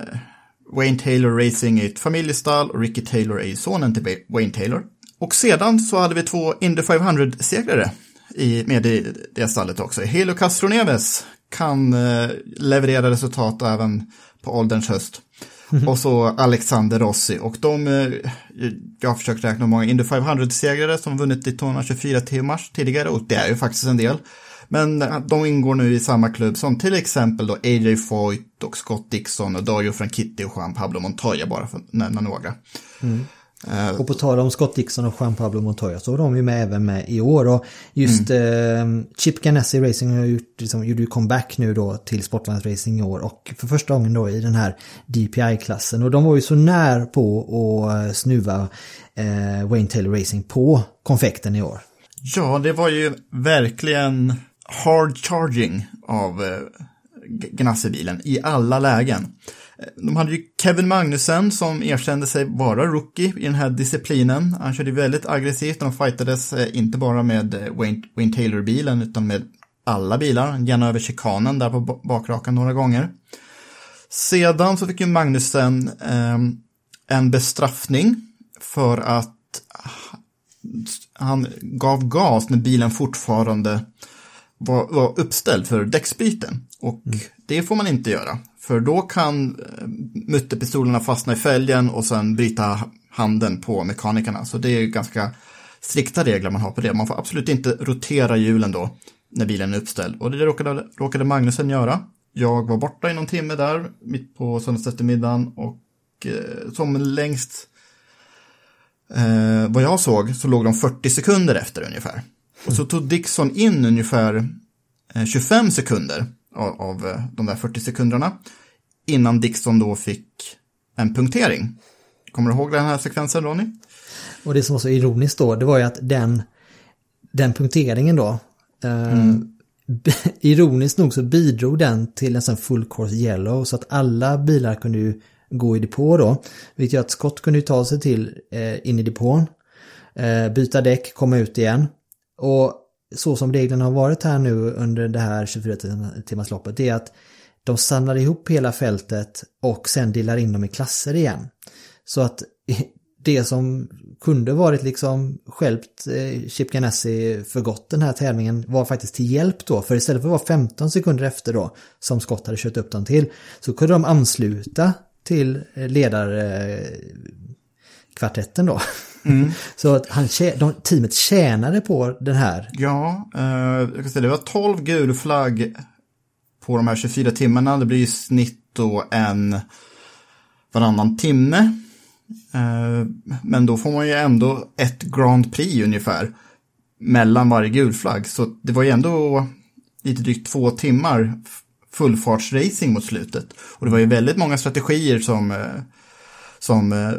Wayne Taylor Racing är ett familjestall och Ricky Taylor är sonen till Wayne Taylor. Och sedan så hade vi två Indy 500-segrare med i det stallet också. Helio Castroneves kan eh, leverera resultat även på ålderns höst. Mm -hmm. Och så Alexander Rossi och de, eh, jag har försökt räkna hur många Indy 500-segrare som vunnit Daytona 24 timmars tidigare och det är ju faktiskt en del. Men de ingår nu i samma klubb som till exempel då AJ Foyt och Scott Dixon och Dario Franchitti och Juan Pablo Montoya bara för att nämna några. Mm. Uh, och på tal om Scott Dixon och Juan Pablo Montoya så var de ju med även med i år. Och just mm. uh, Chip Ganassi Racing har gjort, liksom, gjorde ju comeback nu då till Sportvagnsracing i år och för första gången då i den här DPI-klassen. Och de var ju så när på att snuva uh, Wayne Taylor Racing på konfekten i år. Ja, det var ju verkligen hard charging av eh, Gnassebilen i alla lägen. De hade ju Kevin Magnussen som erkände sig vara rookie i den här disciplinen. Han körde väldigt aggressivt och de fightades eh, inte bara med eh, Wayne, Wayne Taylor-bilen utan med alla bilar. Gärna över chikanen där på bakrakan några gånger. Sedan så fick ju Magnussen eh, en bestraffning för att han gav gas när bilen fortfarande var, var uppställd för däcksbyten. Och mm. det får man inte göra. För då kan eh, mutterpistolerna fastna i fälgen och sen bryta handen på mekanikerna. Så det är ganska strikta regler man har på det. Man får absolut inte rotera hjulen då när bilen är uppställd. Och det råkade, råkade Magnusen göra. jag var borta i någon timme där, mitt på söndags eftermiddagen och eh, som längst eh, vad jag såg så låg de 40 sekunder efter ungefär. Och så tog Dixon in ungefär eh, 25 sekunder av, av eh, de där 40 sekunderna innan Dixon då fick en punktering. Kommer du ihåg den här sekvensen Ronny? Och det som var så ironiskt då, det var ju att den, den punkteringen då, eh, b- ironiskt nog så bidrog den till en sån full course yellow så att alla bilar kunde ju gå i depå då. Vilket gör att Scott kunde ju ta sig till eh, in i depån, eh, byta däck, komma ut igen. Och så som reglerna har varit här nu under det här 24 timmars loppet det är att de samlar ihop hela fältet och sen delar in dem i klasser igen. Så att det som kunde varit liksom skälpt eh, Chip Ganassi för gott den här tävlingen var faktiskt till hjälp då. För istället för att vara 15 sekunder efter då som Scott hade kört upp dem till så kunde de ansluta till eh, ledar eh, ledarkvartetten då. så att han, de, teamet tjänade på den här. Ja, eh, jag kan säga det var 12 gul flagg på de här 24 timmarna. Det blir i snitt då en varannan timme. Eh, men då får man ju ändå ett Grand Prix ungefär mellan varje gul flagg. Så det var ju ändå lite drygt två timmar fullfartsracing mot slutet. Och det var ju väldigt många strategier som, eh, som eh,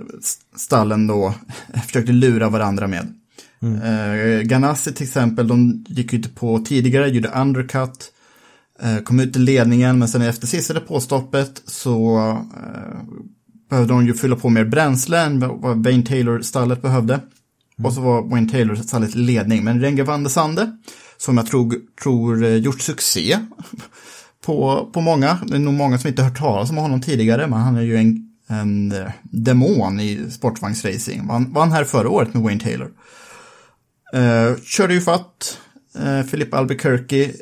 stallen då försökte lura varandra med. Eh, Ganassi till exempel, de gick ut på tidigare, gjorde undercut, eh, kom ut i ledningen, men sen efter sista depåstoppet så eh, behövde de ju fylla på mer bränsle än vad- Wayne Taylor-stallet behövde. Och så var Wayne Taylor-stallet ledning, men Renge van de Sande, som jag tror, tror gjort succé på, på många, det är nog många som inte hört talas om honom tidigare, men han är ju en, en eh, demon i sportvagnsracing. Vann, vann här förra året med Wayne Taylor. Eh, körde ju fatt eh, Philip Albuquerque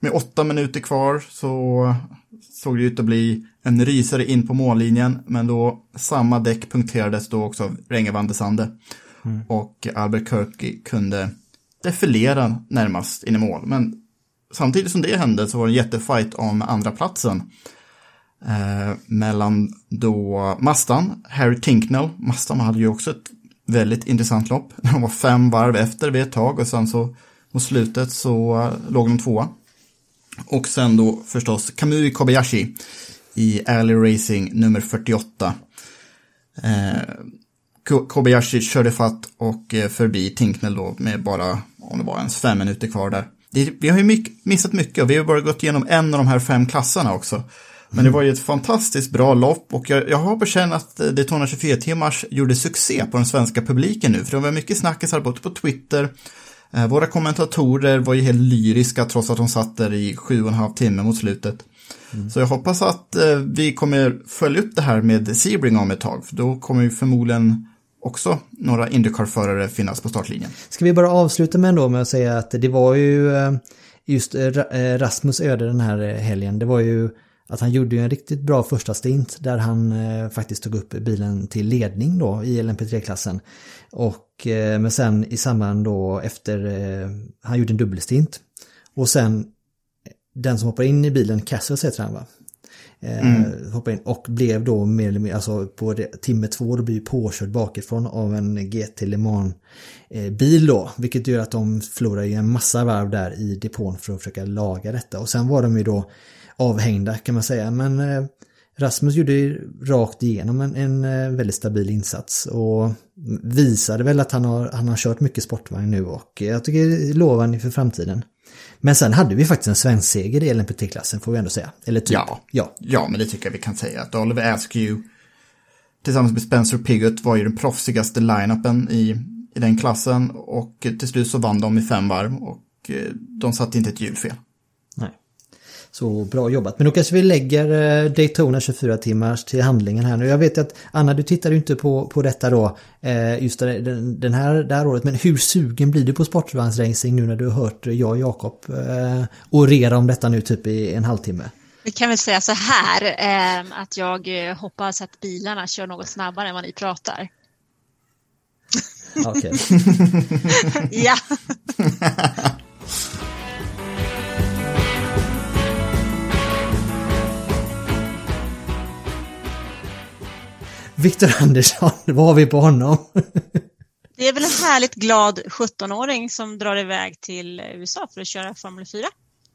med åtta minuter kvar så såg det ut att bli en rysare in på mållinjen, men då samma däck punkterades då också av Renge van de Sande. Och Albuquerque kunde defilera närmast in i mål, men samtidigt som det hände så var det en jättefight om andra platsen eh, mellan då Mastan, Harry Tinknell, Mastan hade ju också ett väldigt intressant lopp. De var fem varv efter vid ett tag och sen så mot slutet så eh, låg de tvåa. Och sen då förstås Kamui Kobayashi i Alley Racing nummer 48. Eh, Kobayashi körde fatt och eh, förbi Tinknell då med bara, om det var ens fem minuter kvar där. Vi har ju mycket, missat mycket och vi har bara gått igenom en av de här fem klasserna också. Men det var ju ett fantastiskt bra lopp och jag, jag har på känn att Daytona 24 timmars gjorde succé på den svenska publiken nu. För det var mycket snackisar både på Twitter, eh, våra kommentatorer var ju helt lyriska trots att de satt där i sju och en halv timme mot slutet. Så jag hoppas att eh, vi kommer följa upp det här med Sebring om ett tag, för då kommer ju förmodligen också några Indycar-förare finnas på startlinjen. Ska vi bara avsluta med ändå med att säga att det var ju eh, just Ra- Rasmus öde den här helgen. Det var ju att han gjorde ju en riktigt bra första stint där han eh, faktiskt tog upp bilen till ledning då i LMP3-klassen. Och eh, men sen i samband då efter, eh, han gjorde en dubbelstint. Och sen den som hoppar in i bilen, Cassius heter han va? Eh, hoppade in och blev då mer eller mindre, alltså på det, timme två då blir påkörd bakifrån av en GT Le Mans eh, bil då. Vilket gör att de förlorar ju en massa varv där i depån för att försöka laga detta. Och sen var de ju då avhängda kan man säga. Men eh, Rasmus gjorde rakt igenom en, en eh, väldigt stabil insats och visade väl att han har, han har kört mycket sportvagn nu och jag tycker det är lovande inför framtiden. Men sen hade vi faktiskt en svensk seger i LMPT-klassen får vi ändå säga. Eller typ. Ja. ja. Ja, men det tycker jag vi kan säga. Att Oliver Askew tillsammans med Spencer Pigott var ju den proffsigaste line-upen i, i den klassen. Och till slut så vann de i fem varv och eh, de satte inte ett hjulfel. Nej. Så bra jobbat. Men då kanske vi lägger eh, Daytona 24 timmars till handlingen här nu. Jag vet att Anna, du tittar ju inte på, på detta då eh, just den, den här, det här året. Men hur sugen blir du på sportvagnsracing nu när du har hört jag och Jakob eh, orera om detta nu typ i en halvtimme? Vi kan väl säga så här eh, att jag hoppas att bilarna kör något snabbare än vad ni pratar. Okej. Ja, Viktor Andersson, vad har vi på honom? Det är väl en härligt glad 17-åring som drar iväg till USA för att köra Formel 4.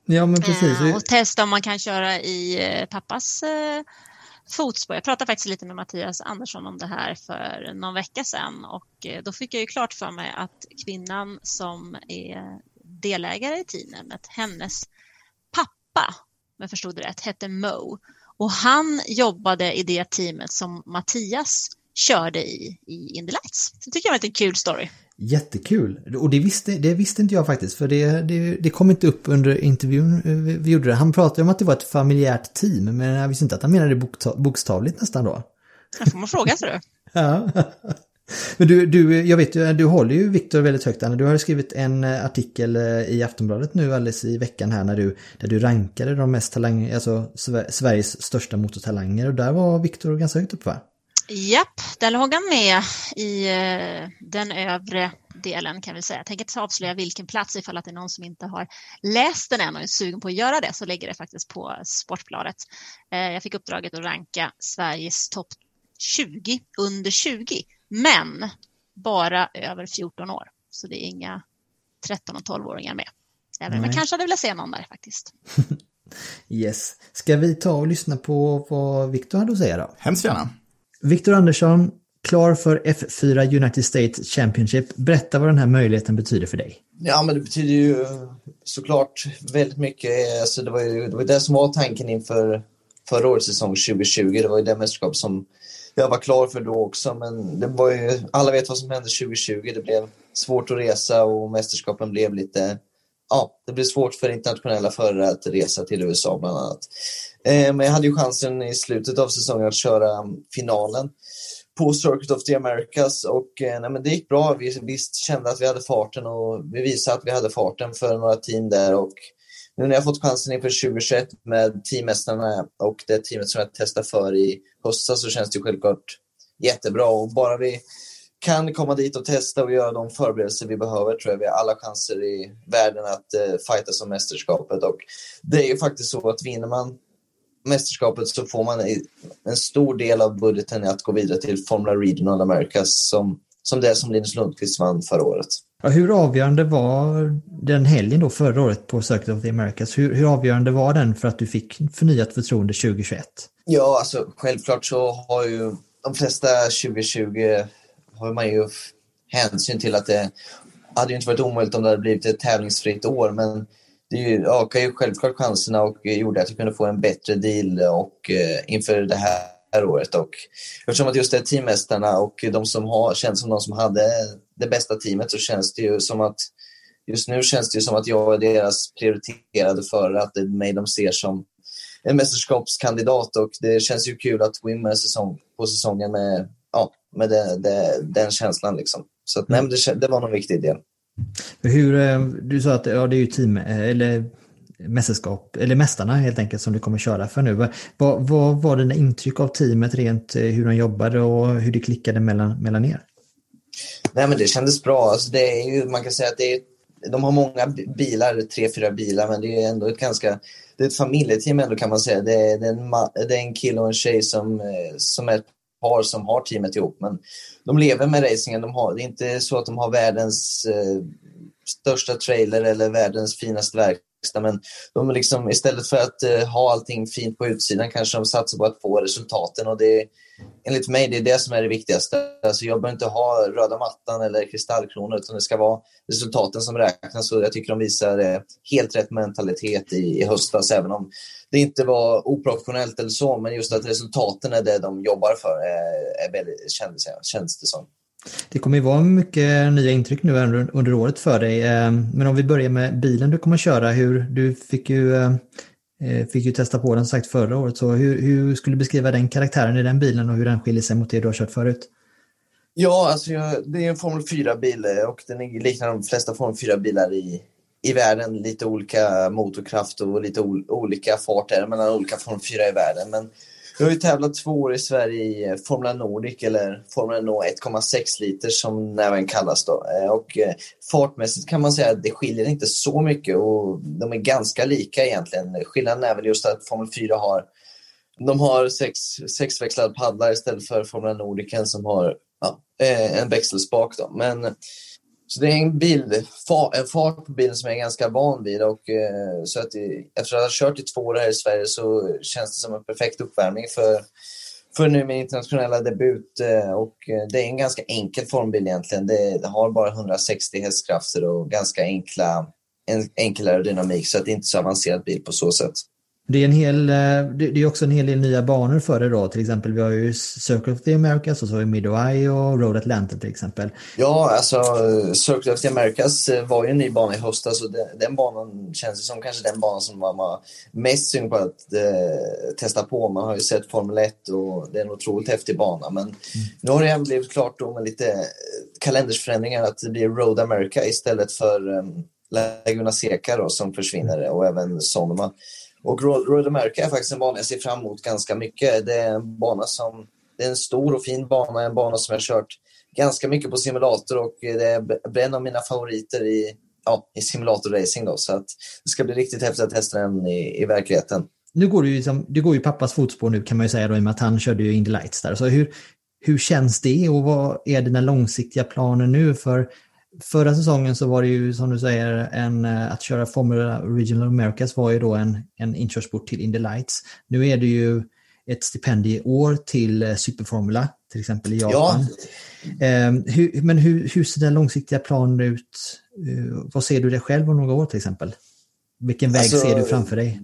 ja, men precis. Eh, och testa om man kan köra i eh, pappas eh, fotspår. Jag pratade faktiskt lite med Mattias Andersson om det här för någon vecka sedan och eh, då fick jag ju klart för mig att kvinnan som är delägare i teamet, hennes pappa, om jag förstod det rätt, hette Mo och han jobbade i det teamet som Mattias körde i, i Indy Lights. Så det tycker jag var en kul story. Jättekul. Och det visste, det visste inte jag faktiskt, för det, det, det kom inte upp under intervjun vi, vi gjorde det. Han pratade om att det var ett familjärt team, men jag visste inte att han menade bokta, bokstavligt nästan då. Här får man fråga sig du. Ja. Men du, du, jag vet ju, du håller ju Viktor väldigt högt Anna. Du har skrivit en eh, artikel eh, i Aftonbladet nu alldeles i veckan här när du, där du rankade de mest talang, alltså Sveriges största motortalanger och där var Viktor ganska högt upp va? Japp, där låg han med i eh, den övre delen kan vi säga. Jag tänker inte avslöja vilken plats ifall att det är någon som inte har läst den än och är sugen på att göra det så ligger det faktiskt på Sportbladet. Jag fick uppdraget att ranka Sveriges topp 20 under 20, men bara över 14 år. Så det är inga 13 och 12-åringar med. Även om jag kanske hade velat se någon där faktiskt. Yes. Ska vi ta och lyssna på vad Viktor hade att säga då? Hemskt gärna. Viktor Andersson, klar för F4 United States Championship. Berätta vad den här möjligheten betyder för dig. Ja, men det betyder ju såklart väldigt mycket. Alltså, det, var ju, det var det som var tanken inför förra årets säsong 2020. Det var ju det mästerskap som jag var klar för då också. Men det var ju, alla vet vad som hände 2020. Det blev svårt att resa och mästerskapen blev lite... Ja, det blev svårt för internationella förare att resa till USA bland annat. Eh, men jag hade ju chansen i slutet av säsongen att köra finalen på Circuit of the Americas och eh, nej, men det gick bra. Vi visst kände att vi hade farten och vi visade att vi hade farten för några team där och nu när jag fått chansen inför 2021 med teammästarna och det teamet som jag testade för i höstas så känns det självklart jättebra. Och bara vi kan komma dit och testa och göra de förberedelser vi behöver tror jag vi har alla chanser i världen att eh, fightas om mästerskapet. Och det är ju faktiskt så att vinner man mästerskapet så får man en stor del av budgeten att gå vidare till Formula Regional Americas som, som det som Linus Lundqvist vann förra året. Ja, hur avgörande var den helgen då förra året på Circuit of the Americas? Hur, hur avgörande var den för att du fick förnyat förtroende 2021? Ja, alltså självklart så har ju de flesta 2020 har man ju hänsyn till att det hade ju inte varit omöjligt om det hade blivit ett tävlingsfritt år men det ökar ju självklart chanserna och gjorde att jag kunde få en bättre deal och, eh, inför det här året. Och eftersom att just det är teammästarna och de som har, känns som de som hade det bästa teamet så känns det ju som att just nu känns det ju som att jag är deras prioriterade förare, att det är mig de ser som en mästerskapskandidat och det känns ju kul att gå in med säsong, på säsongen med, ja, med det, det, den känslan. Liksom. Så att, nej, men det, det var nog en viktig del. Hur, eh, du sa att ja, det är ju team, eh, eller mästerskap, eller mästarna helt enkelt som du kommer köra för nu. Vad, vad, var dina intryck av teamet rent eh, hur de jobbade och hur det klickade mellan, mellan er? Nej, men det kändes bra. Alltså, det är ju, man kan säga att det är, de har många bilar, tre, fyra bilar, men det är ändå ett ganska det är ett familjeteam ändå kan man säga. Det är, det är, en, det är en kille och en tjej som, eh, som är ett par som har teamet ihop. Men de lever med racingen. De har, det är inte så att de har världens eh, största trailer eller världens finaste verkstad. Men de liksom, istället för att eh, ha allting fint på utsidan kanske de satsar på att få resultaten. Och det är, enligt mig det är det som är det viktigaste. Alltså jag behöver inte ha röda mattan eller kristallkronor utan det ska vara resultaten som räknas. Och jag tycker de visar eh, helt rätt mentalitet i, i höstas även om det inte var oprofessionellt eller så. Men just att resultaten är det de jobbar för eh, är väldigt, känns, känns det som. Det kommer ju vara mycket nya intryck nu under, under året för dig. Ehm, men om vi börjar med bilen du kommer köra. Hur, du fick ju, eh, eh, fick ju testa på den sagt förra året. Så hur, hur skulle du beskriva den karaktären i den bilen och hur den skiljer sig mot det du har kört förut? Ja, alltså jag, det är en Formel 4-bil eh, och den liknar de flesta Formel 4-bilar i, i världen. Lite olika motorkraft och lite ol, olika fart är det mellan olika Formel 4 i världen. Men vi har ju tävlat två år i Sverige i eh, Formula Nordic eller Formula No 1,6 liter som den även kallas då. Eh, och eh, fartmässigt kan man säga att det skiljer inte så mycket och de är ganska lika egentligen. Skillnaden är väl just att Formel 4 har de har sex, sexväxlad paddlar istället för Formula Nordicen som har ja, en växelspak. Då. Men, så det är en, bil, en fart på bilen som jag är ganska van vid. Och, eh, så att efter att ha kört i två år här i Sverige så känns det som en perfekt uppvärmning för, för nu min internationella debut. Eh, och eh, det är en ganska enkel formbil egentligen. Det har bara 160 hästkrafter och ganska enkla, en, enkel aerodynamik så att det är inte så avancerad bil på så sätt. Det är, en hel, eh, det är också en hel del nya banor för det då. Till exempel vi har ju Circle of the Americas och så har vi Mid Ohio och Road Atlanta till exempel. Ja, alltså Circle of the Americas eh, var ju en ny bana i höstas och den, den banan känns som kanske den banan som man var mest sugen på att eh, testa på. Man har ju sett Formel 1 och det är en otroligt häftig bana. Men mm. nu har det även blivit klart då med lite eh, kalendersförändringar att det blir Road America istället för um, Laguna Seca då, som försvinner och även Sonoma. Och Road America är faktiskt en bana jag ser fram emot ganska mycket. Det är en bana som det är en stor och fin bana, en bana som jag kört ganska mycket på simulator och det är en av mina favoriter i, ja, i simulatorracing. Då, så att det ska bli riktigt häftigt att testa den i, i verkligheten. Nu går du ju, liksom, du går ju pappas fotspår nu kan man ju säga då, i och med att han körde ju Indy Lights där. Så hur, hur känns det och vad är dina långsiktiga planer nu? För Förra säsongen så var det ju som du säger, en, eh, att köra Formula Regional Americas var ju då en, en inkörsport till Indy Lights. Nu är det ju ett stipendieår till eh, Superformula, till exempel i Japan. Ja. Eh, hur, men hur, hur ser den långsiktiga planen ut? Uh, vad ser du dig själv om några år till exempel? Vilken väg alltså, ser du framför dig?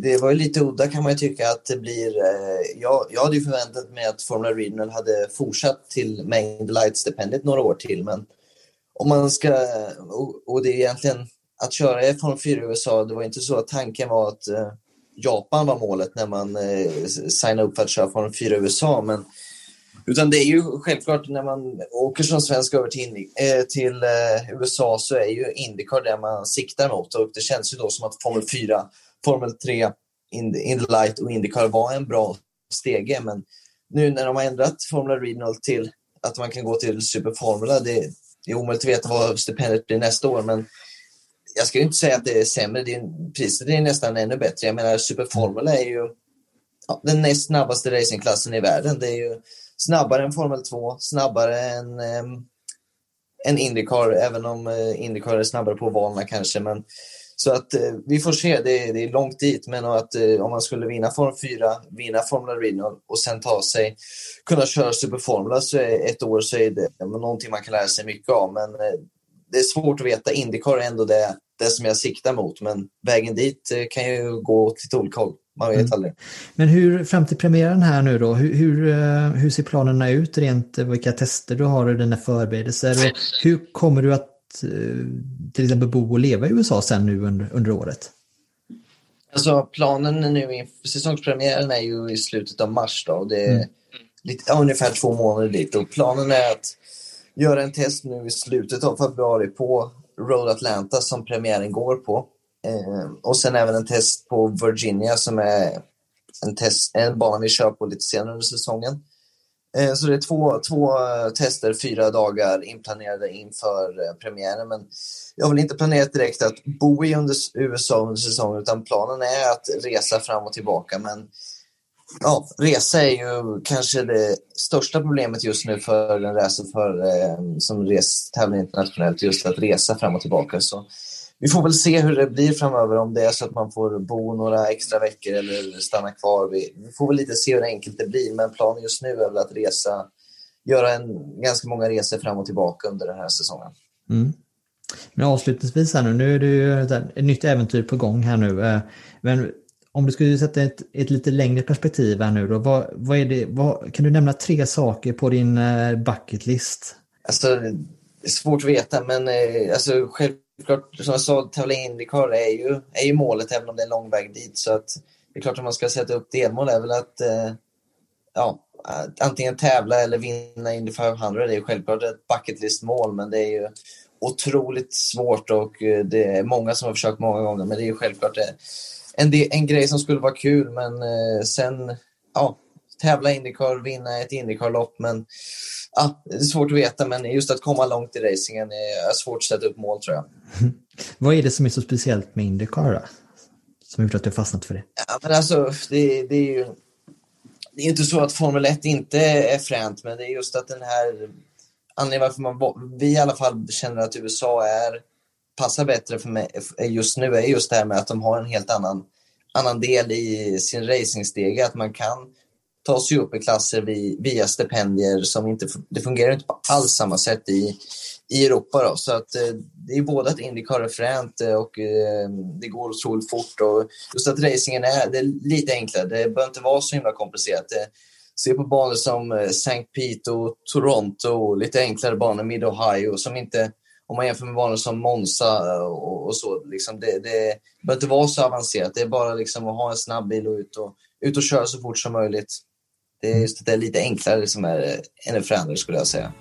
Det var ju lite udda kan man ju tycka att det blir. Eh, jag, jag hade ju förväntat mig att Formula Regional hade fortsatt till Main Light stipendiet några år till men om man ska, och, det är egentligen att köra i Formel 4 i USA, det var inte så att tanken var att eh, Japan var målet när man eh, signade upp för att köra Formel 4 i USA. Men, utan det är ju självklart när man åker som svensk över till, eh, till eh, USA så är ju Indycar det man siktar mot och det känns ju då som att Formel 4, Formel 3, Indy, Indy Light och Indycar var en bra stege. Men nu när de har ändrat Formula Regional till att man kan gå till Superformula, det, det är omöjligt att veta vad stipendiet blir nästa år, men jag ska inte säga att det är sämre. Det är, priset är nästan ännu bättre. Jag menar, Superformula är ju ja, den näst snabbaste racingklassen i världen. Det är ju snabbare än Formel 2, snabbare än, ehm, um, än Indycar, även om uh, Indycar är snabbare på ovalerna kanske. Men, så att uh, vi får se, det är, det är långt dit, men att uh, om man skulle vinna Formel 4, vinna Formula Regional och sen ta sig, kunna köra Superformula så ett år så är det någonting man kan lära sig mycket av. Men det är svårt att veta. Indycar är ändå det, det som jag siktar mot, men vägen dit kan ju gå åt lite olika håll. Man vet mm. aldrig. Men hur, fram till premiären här nu då, hur, hur, hur ser planerna ut rent vilka tester du har och dina förberedelser? Och hur kommer du att till exempel bo och leva i USA sen nu under, under året? Alltså planen nu inför säsongspremiären är ju i slutet av mars då. Och det är mm. lite, ja, ungefär två månader dit och planen är att göra en test nu i slutet av februari på Road Atlanta som premiären går på. Eh, och sen även en test på Virginia som är en, test, en bana vi kör på lite senare under säsongen. Eh, så det är två, två eh, tester, fyra dagar inplanerade inför eh, premiären. Men jag har väl inte planerat direkt att bo i under USA under säsongen utan planen är att resa fram och tillbaka. Men ja, resa är ju kanske det största problemet just nu för en racerförare eh, som tävlar internationellt, just att resa fram och tillbaka. Så vi får väl se hur det blir framöver, om det är så att man får bo några extra veckor eller stanna kvar. Vi, får väl lite se hur enkelt det blir, men planen just nu är väl att resa, göra en, ganska många resor fram och tillbaka under den här säsongen. Mm. Men avslutningsvis här nu, nu är det ju ett nytt äventyr på gång här nu. Eh, men om du skulle sätta ett, ett lite längre perspektiv här nu då, vad, vad är det, vad, kan du nämna tre saker på din uh, bucket list? Alltså, det är svårt att veta, men uh, alltså, klart, som jag sa, tävla i Indycar är ju, är ju målet, även om det är lång väg dit. Så att, det är klart att man ska sätta upp delmål är väl att eh, ja, antingen tävla eller vinna Indy 500. Det är ju självklart ett bucket list-mål, men det är ju otroligt svårt och eh, det är många som har försökt många gånger, men det är ju självklart det en, en grej som skulle vara kul, men eh, sen ja, tävla Indycar, vinna ett Indycar-lopp. Men är svårt att veta, men just att komma långt i racingen är svårt att sätta upp mål tror jag. Vad är det som är så speciellt med Indycar då? Som gjort att du fastnat för det? Ja, men alltså, det, det är ju det är inte så att Formel 1 inte är fränt, men det är just att den här anledningen varför man, vi i alla fall känner att USA är, passar bättre för mig just nu är just det här med att de har en helt annan, annan del i sin racingstege, att man kan ta sig upp i klasser via stipendier som inte, det fungerar inte på alls samma sätt i, i Europa. Då. Så att, eh, det är både att Indycar är fränt eh, och eh, det går otroligt fort. Och just att racingen är, det är lite enklare. Det behöver inte vara så himla komplicerat. Det, se på banor som eh, St. Pete och Toronto, lite enklare banor, Mid-Ohio, som inte, om man jämför med banor som Monza eh, och, och så, liksom det, det behöver inte vara så avancerat. Det är bara liksom att ha en snabb bil och ut och, ut och köra så fort som möjligt. Det är just att det är lite enklare som är eh, en förändring skulle jag säga.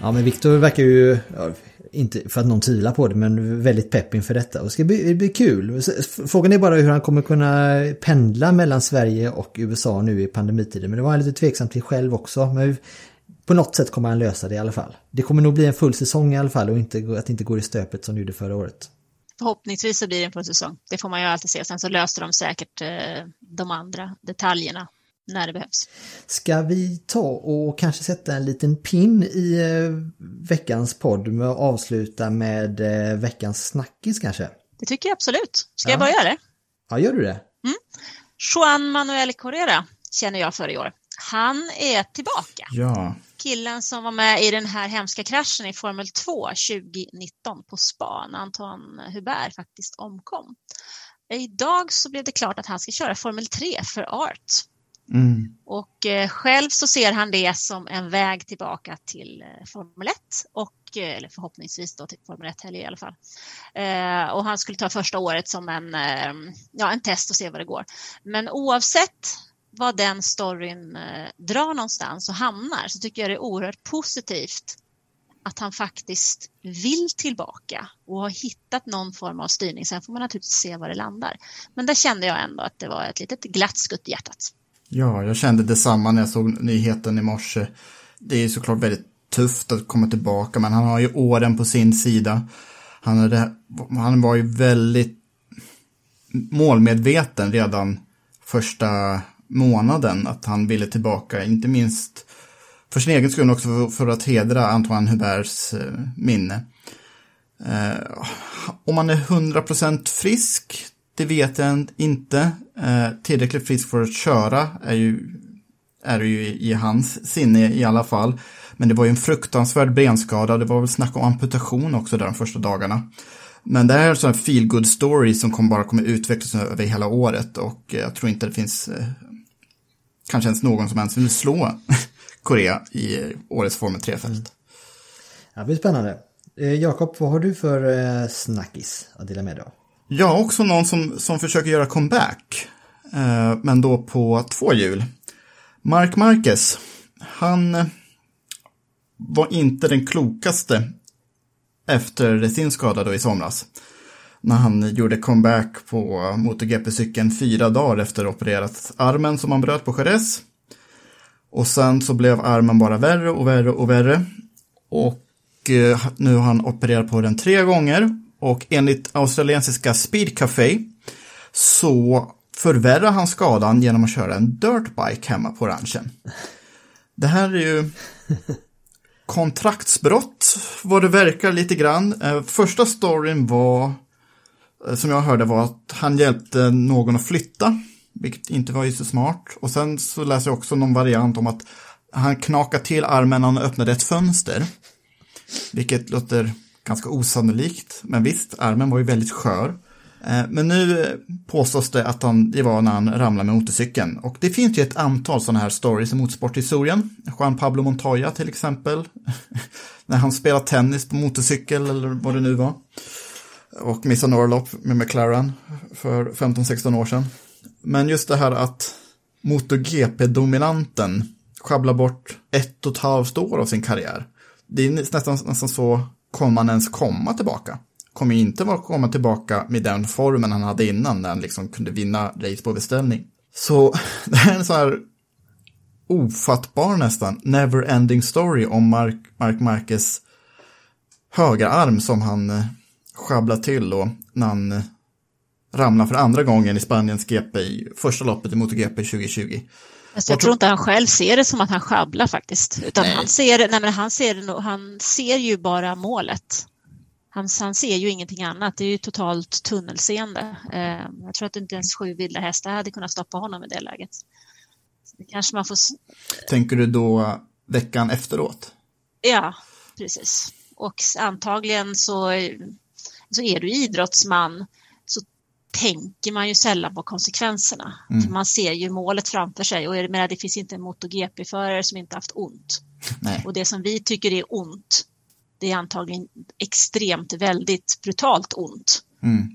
Ja men Viktor verkar ju, ja, inte för att någon tvivlar på det, men väldigt pepp inför detta. Och det ska bli, det blir kul. Frågan är bara hur han kommer kunna pendla mellan Sverige och USA nu i pandemitiden. Men det var han lite tveksam till själv också. Men på något sätt kommer han lösa det i alla fall. Det kommer nog bli en full säsong i alla fall och inte, att det inte går i stöpet som det gjorde förra året. Förhoppningsvis så blir det en full säsong. Det får man ju alltid se. Sen så löser de säkert eh, de andra detaljerna när det behövs. Ska vi ta och kanske sätta en liten pin i eh, veckans podd med att avsluta med eh, veckans snackis kanske? Det tycker jag absolut. Ska ja. jag börja det? Ja, gör du det? Mm. Juan Manuel Correa känner jag för i år. Han är tillbaka. Ja. Killen som var med i den här hemska kraschen i Formel 2 2019 på Spa när Anton Hubert faktiskt omkom. Idag så blev det klart att han ska köra Formel 3 för Art. Mm. Och eh, själv så ser han det som en väg tillbaka till eh, Formel 1 och eh, eller förhoppningsvis då till Formel 1 helg i alla fall. Och han skulle ta första året som en, ja, en test och se vad det går. Men oavsett vad den storyn eh, drar någonstans och hamnar så tycker jag det är oerhört positivt att han faktiskt vill tillbaka och har hittat någon form av styrning. Sen får man naturligtvis se var det landar. Men där kände jag ändå att det var ett litet glatt skutt i hjärtat. Ja, jag kände detsamma när jag såg nyheten i morse. Det är såklart väldigt tufft att komma tillbaka, men han har ju åren på sin sida. Han, hade, han var ju väldigt målmedveten redan första månaden att han ville tillbaka, inte minst för sin egen skull också för, att hedra Antoine Huberts eh, minne. Eh, om han är 100% frisk, det vet jag inte. Eh, tillräckligt frisk för att köra är ju, är ju i, i hans sinne i alla fall. Men det var ju en fruktansvärd benskada, det var väl snack om amputation också där de första dagarna. Men det här är en sån här feel good story som kommer bara kommer utvecklas över hela året och jag tror inte det finns eh, kanske ens någon som ens vill slå Korea i årets Formel 3-fält. Mm. Ja, det blir spännande. Eh, Jakob, vad har du för eh, snackis att dela med dig av? Ja, också någon som, som försöker göra comeback. Eh, men då på två hjul. Mark Marquez. Han eh, var inte den klokaste efter sin skada då i somras. När han gjorde comeback på MotoGP-cykeln fyra dagar efter opererat armen som han bröt på Jerez. Och sen så blev armen bara värre och värre och värre. Och eh, nu har han opererat på den tre gånger. Och enligt australiensiska Speed Café så förvärrar han skadan genom att köra en dirtbike hemma på ranchen. Det här är ju kontraktsbrott vad det verkar lite grann. Eh, första storyn var, Eh, som jag hörde, var att han hjälpte någon att flytta, vilket inte var ju så smart. Och sen så läser jag också någon variant om att han knakade till armen när han öppnade ett fönster. Vilket låter ganska osannolikt, men visst, armen var ju väldigt skör. Eh, men nu påstås det att han, det var när han ramlade med motorcykeln. Och det finns ju ett antal sådana här stories i motorsporthistorien. Juan Pablo Montoya till exempel. när han spelade tennis på motorcykel eller vad det nu var. Och missade Norlop med McLaren för 15-16 år sedan. Men just det här att MotoGP-dominanten sjabblar bort ett och ett halvt år av sin karriär. Det är nästan, nästan så, kommer man ens komma tillbaka? kommer inte att komma tillbaka med den formen han hade innan när han liksom kunde vinna race på beställning. Så det här är en sån här ofattbar nästan never-ending story om Mark, Mark Marquez högerarm som han eh, sjabbla till då när han eh, ramlar för andra gången i Spaniens GP, i första loppet i MotoGP 2020. Alltså, jag tror inte han själv ser det som att han sjabblar faktiskt. Utan Nej. han ser, nej, men han, ser, han ser ju bara målet. Han, han ser ju ingenting annat. Det är ju totalt tunnelseende. Eh, jag tror att inte ens sju vilda hästar hade kunnat stoppa honom i det läget. Så det kanske man får... Tänker du då veckan efteråt? Ja, precis. Och antagligen så, så är du idrottsman så tänker man ju sällan på konsekvenserna. För man ser ju målet framför sig och menar, det finns inte en MotoGP-förare som inte haft ont. Nej. Och det som vi tycker är ont, det är antagligen extremt, väldigt brutalt ont. Mm.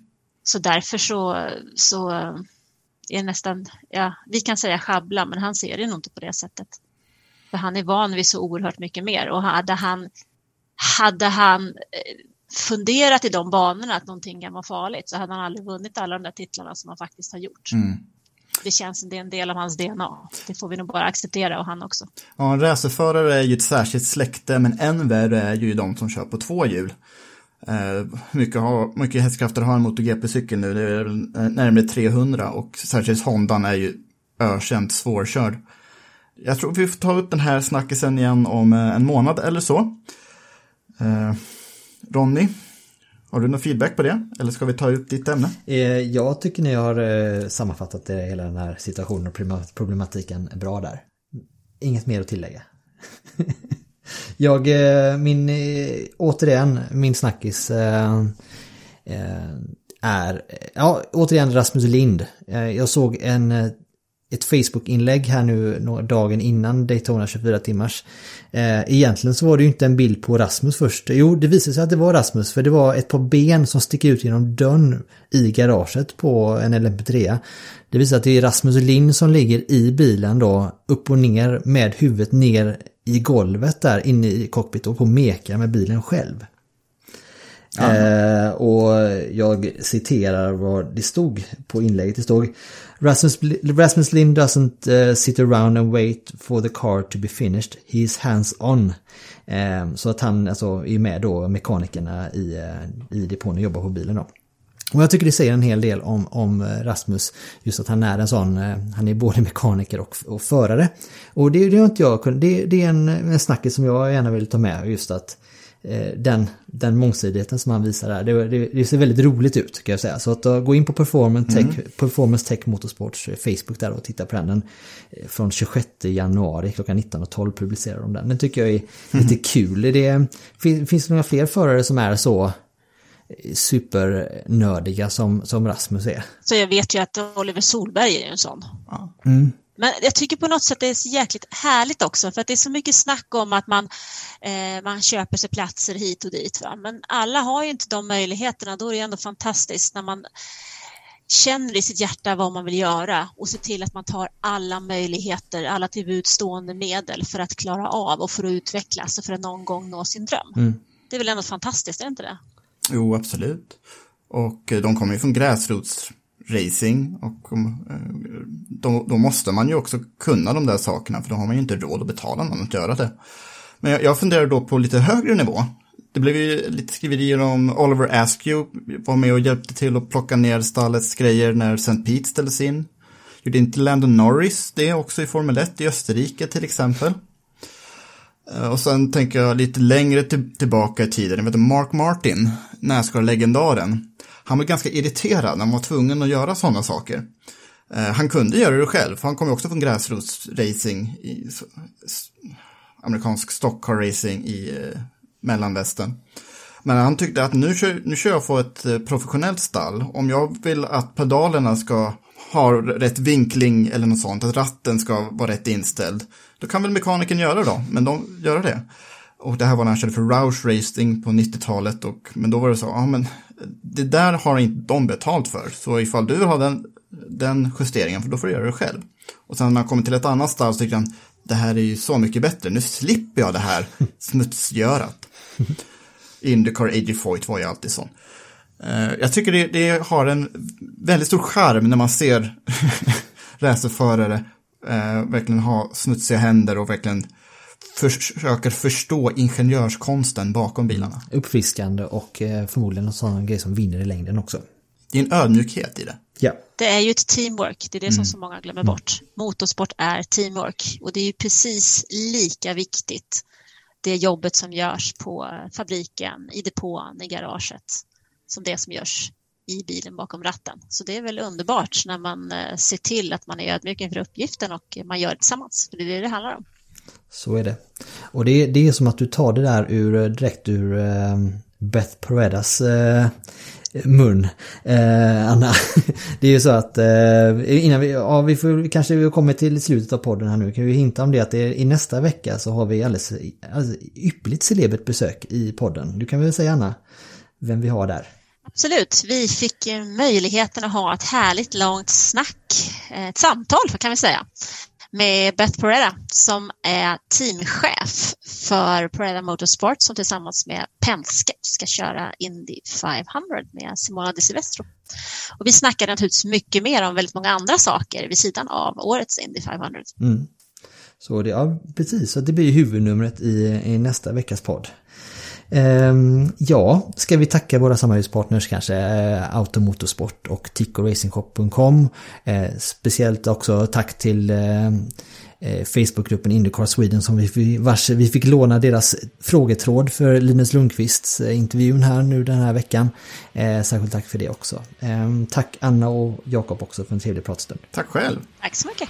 Så därför så, så är nästan, ja, vi kan säga schabbla, men han ser det nog inte på det sättet. För han är van vid så oerhört mycket mer och hade han, hade han eh, funderat i de banorna att någonting kan vara farligt så hade han aldrig vunnit alla de där titlarna som han faktiskt har gjort. Mm. Det känns som det är en del av hans DNA. Det får vi nog bara acceptera och han också. Ja, en racerförare är ju ett särskilt släkte, men än värre är ju de som kör på två hjul. Eh, mycket, har, mycket hästkrafter har en MotoGP-cykel nu, det är närmare 300 och särskilt Hondan är ju ökänt svårkörd. Jag tror vi får ta upp den här snackisen igen om eh, en månad eller så. Eh, Ronny, har du någon feedback på det? Eller ska vi ta upp ditt ämne? Eh, jag tycker ni har eh, sammanfattat det, hela den här situationen och problematiken bra där. Inget mer att tillägga. Jag, min, återigen, min snackis är, ja, återigen Rasmus Lind. Jag såg en, ett Facebook-inlägg här nu dagen innan Daytona 24 timmars. Eh, Egentligen så var det ju inte en bild på Rasmus först. Jo, det visade sig att det var Rasmus för det var ett par ben som sticker ut genom dörren i garaget på en LMP3. Det visar att det är Rasmus Lind som ligger i bilen då upp och ner med huvudet ner i golvet där inne i cockpit och på mekar med bilen själv. Eh, och jag citerar vad det stod på inlägget. Det stod Rasmus, Rasmus Lind doesn't uh, sit around and wait for the car to be finished. He's hands on. Eh, så att han alltså är med då mekanikerna i, eh, i depån och jobbar på bilen då. Och jag tycker det säger en hel del om, om eh, Rasmus. Just att han är en sån, han är både mekaniker och, och förare. Och det, det är inte jag det, det är en, en snackis som jag gärna vill ta med. Just att eh, den, den mångsidigheten som han visar där, det, det, det ser väldigt roligt ut kan jag säga. Så att uh, gå in på Performance Tech, Performance Tech Motorsports eh, Facebook där och titta på den. den eh, från 26 januari klockan 19.12 publicerar de den. Den tycker jag är lite kul. Det, finns, finns det några fler förare som är så supernördiga som, som Rasmus är. Så jag vet ju att Oliver Solberg är en sån. Mm. Men jag tycker på något sätt det är så jäkligt härligt också för att det är så mycket snack om att man, eh, man köper sig platser hit och dit. Va? Men alla har ju inte de möjligheterna. Då är det ändå fantastiskt när man känner i sitt hjärta vad man vill göra och ser till att man tar alla möjligheter, alla till buds stående medel för att klara av och för att utvecklas och för att någon gång nå sin dröm. Mm. Det är väl ändå fantastiskt, är det inte det? Jo, absolut. Och eh, de kommer ju från racing och eh, då, då måste man ju också kunna de där sakerna för då har man ju inte råd att betala någon att göra det. Men jag, jag funderar då på lite högre nivå. Det blev ju lite skriverier om Oliver Askew var med och hjälpte till att plocka ner stallets grejer när St. Pete ställdes in. Gjorde inte Landon Norris det också i Formel 1 i Österrike till exempel? Eh, och sen tänker jag lite längre till, tillbaka i tiden. Jag vet, Mark Martin, Nascar-legendaren. Han var ganska irriterad när han var tvungen att göra sådana saker. Eh, han kunde göra det själv, för han kom ju också från gräsrotsracing, i amerikansk stockcar racing i mellanvästen. Eh, mellanvästern. Men han tyckte att nu kör, nu kör jag på ett eh, professionellt stall. Om jag vill att pedalerna ska ha rätt vinkling eller något sånt, att ratten ska vara rätt inställd, då kan väl mekanikern göra då, men de göra det. Och det här var när han körde för Roush Racing på 90-talet, och, men då var det så, ja men det där har inte de betalt för, så ifall du har den, den justeringen, för då får du göra det själv. Och sen när han kommer till ett annat stall så tycker han, det här är ju så mycket bättre, nu slipper jag det här smutsgörat. Indycar AG-Foyt var ju alltid sån. Eh, jag tycker det, det har en väldigt stor charm när man ser racerförare eh, verkligen ha smutsiga händer och verkligen försöker förstå ingenjörskonsten bakom bilarna. Uppfriskande och eh, förmodligen en sån grej som vinner i längden också. Det är en ödmjukhet i det. Ja. Det är ju ett teamwork, det är det som så många glömmer bort. Motorsport är teamwork och det är ju precis lika viktigt det jobbet som görs på fabriken, i depån, i garaget som det som görs i bilen bakom ratten. Så det är väl underbart när man eh, ser till att man är ödmjuk inför uppgiften och man gör det tillsammans. För det är det det handlar om. Så är det. Och det, det är som att du tar det där ur, eh, direkt ur eh, Beth Paredas eh, mun, eh, Anna. Det är ju så att eh, innan vi, ja, vi får kanske vi kommer till slutet av podden här nu, kan vi hinta om det att det, i nästa vecka så har vi alldeles, alldeles ypperligt celebert besök i podden. Du kan väl säga Anna, vem vi har där? Absolut, vi fick möjligheten att ha ett härligt långt snack, eh, ett samtal kan vi säga, med Beth Poreda som är teamchef för Poreda Motorsport som tillsammans med Penske ska köra Indy 500 med Simona Di Silvestro. Och vi snackade naturligtvis mycket mer om väldigt många andra saker vid sidan av årets Indy 500. Mm. Så det, ja precis, så det blir huvudnumret i, i nästa veckas podd. Ehm, ja, ska vi tacka våra samarbetspartners kanske, eh, Automotorsport och TicoRacingCop.com. Eh, speciellt också tack till eh, Facebookgruppen Indycar Sweden som vi, vars, vi fick låna deras frågetråd för Linus Lundqvists intervjun här nu den här veckan. Särskilt tack för det också. Ehm, tack Anna och Jakob också för en trevlig pratstund. Tack själv. Tack så mycket.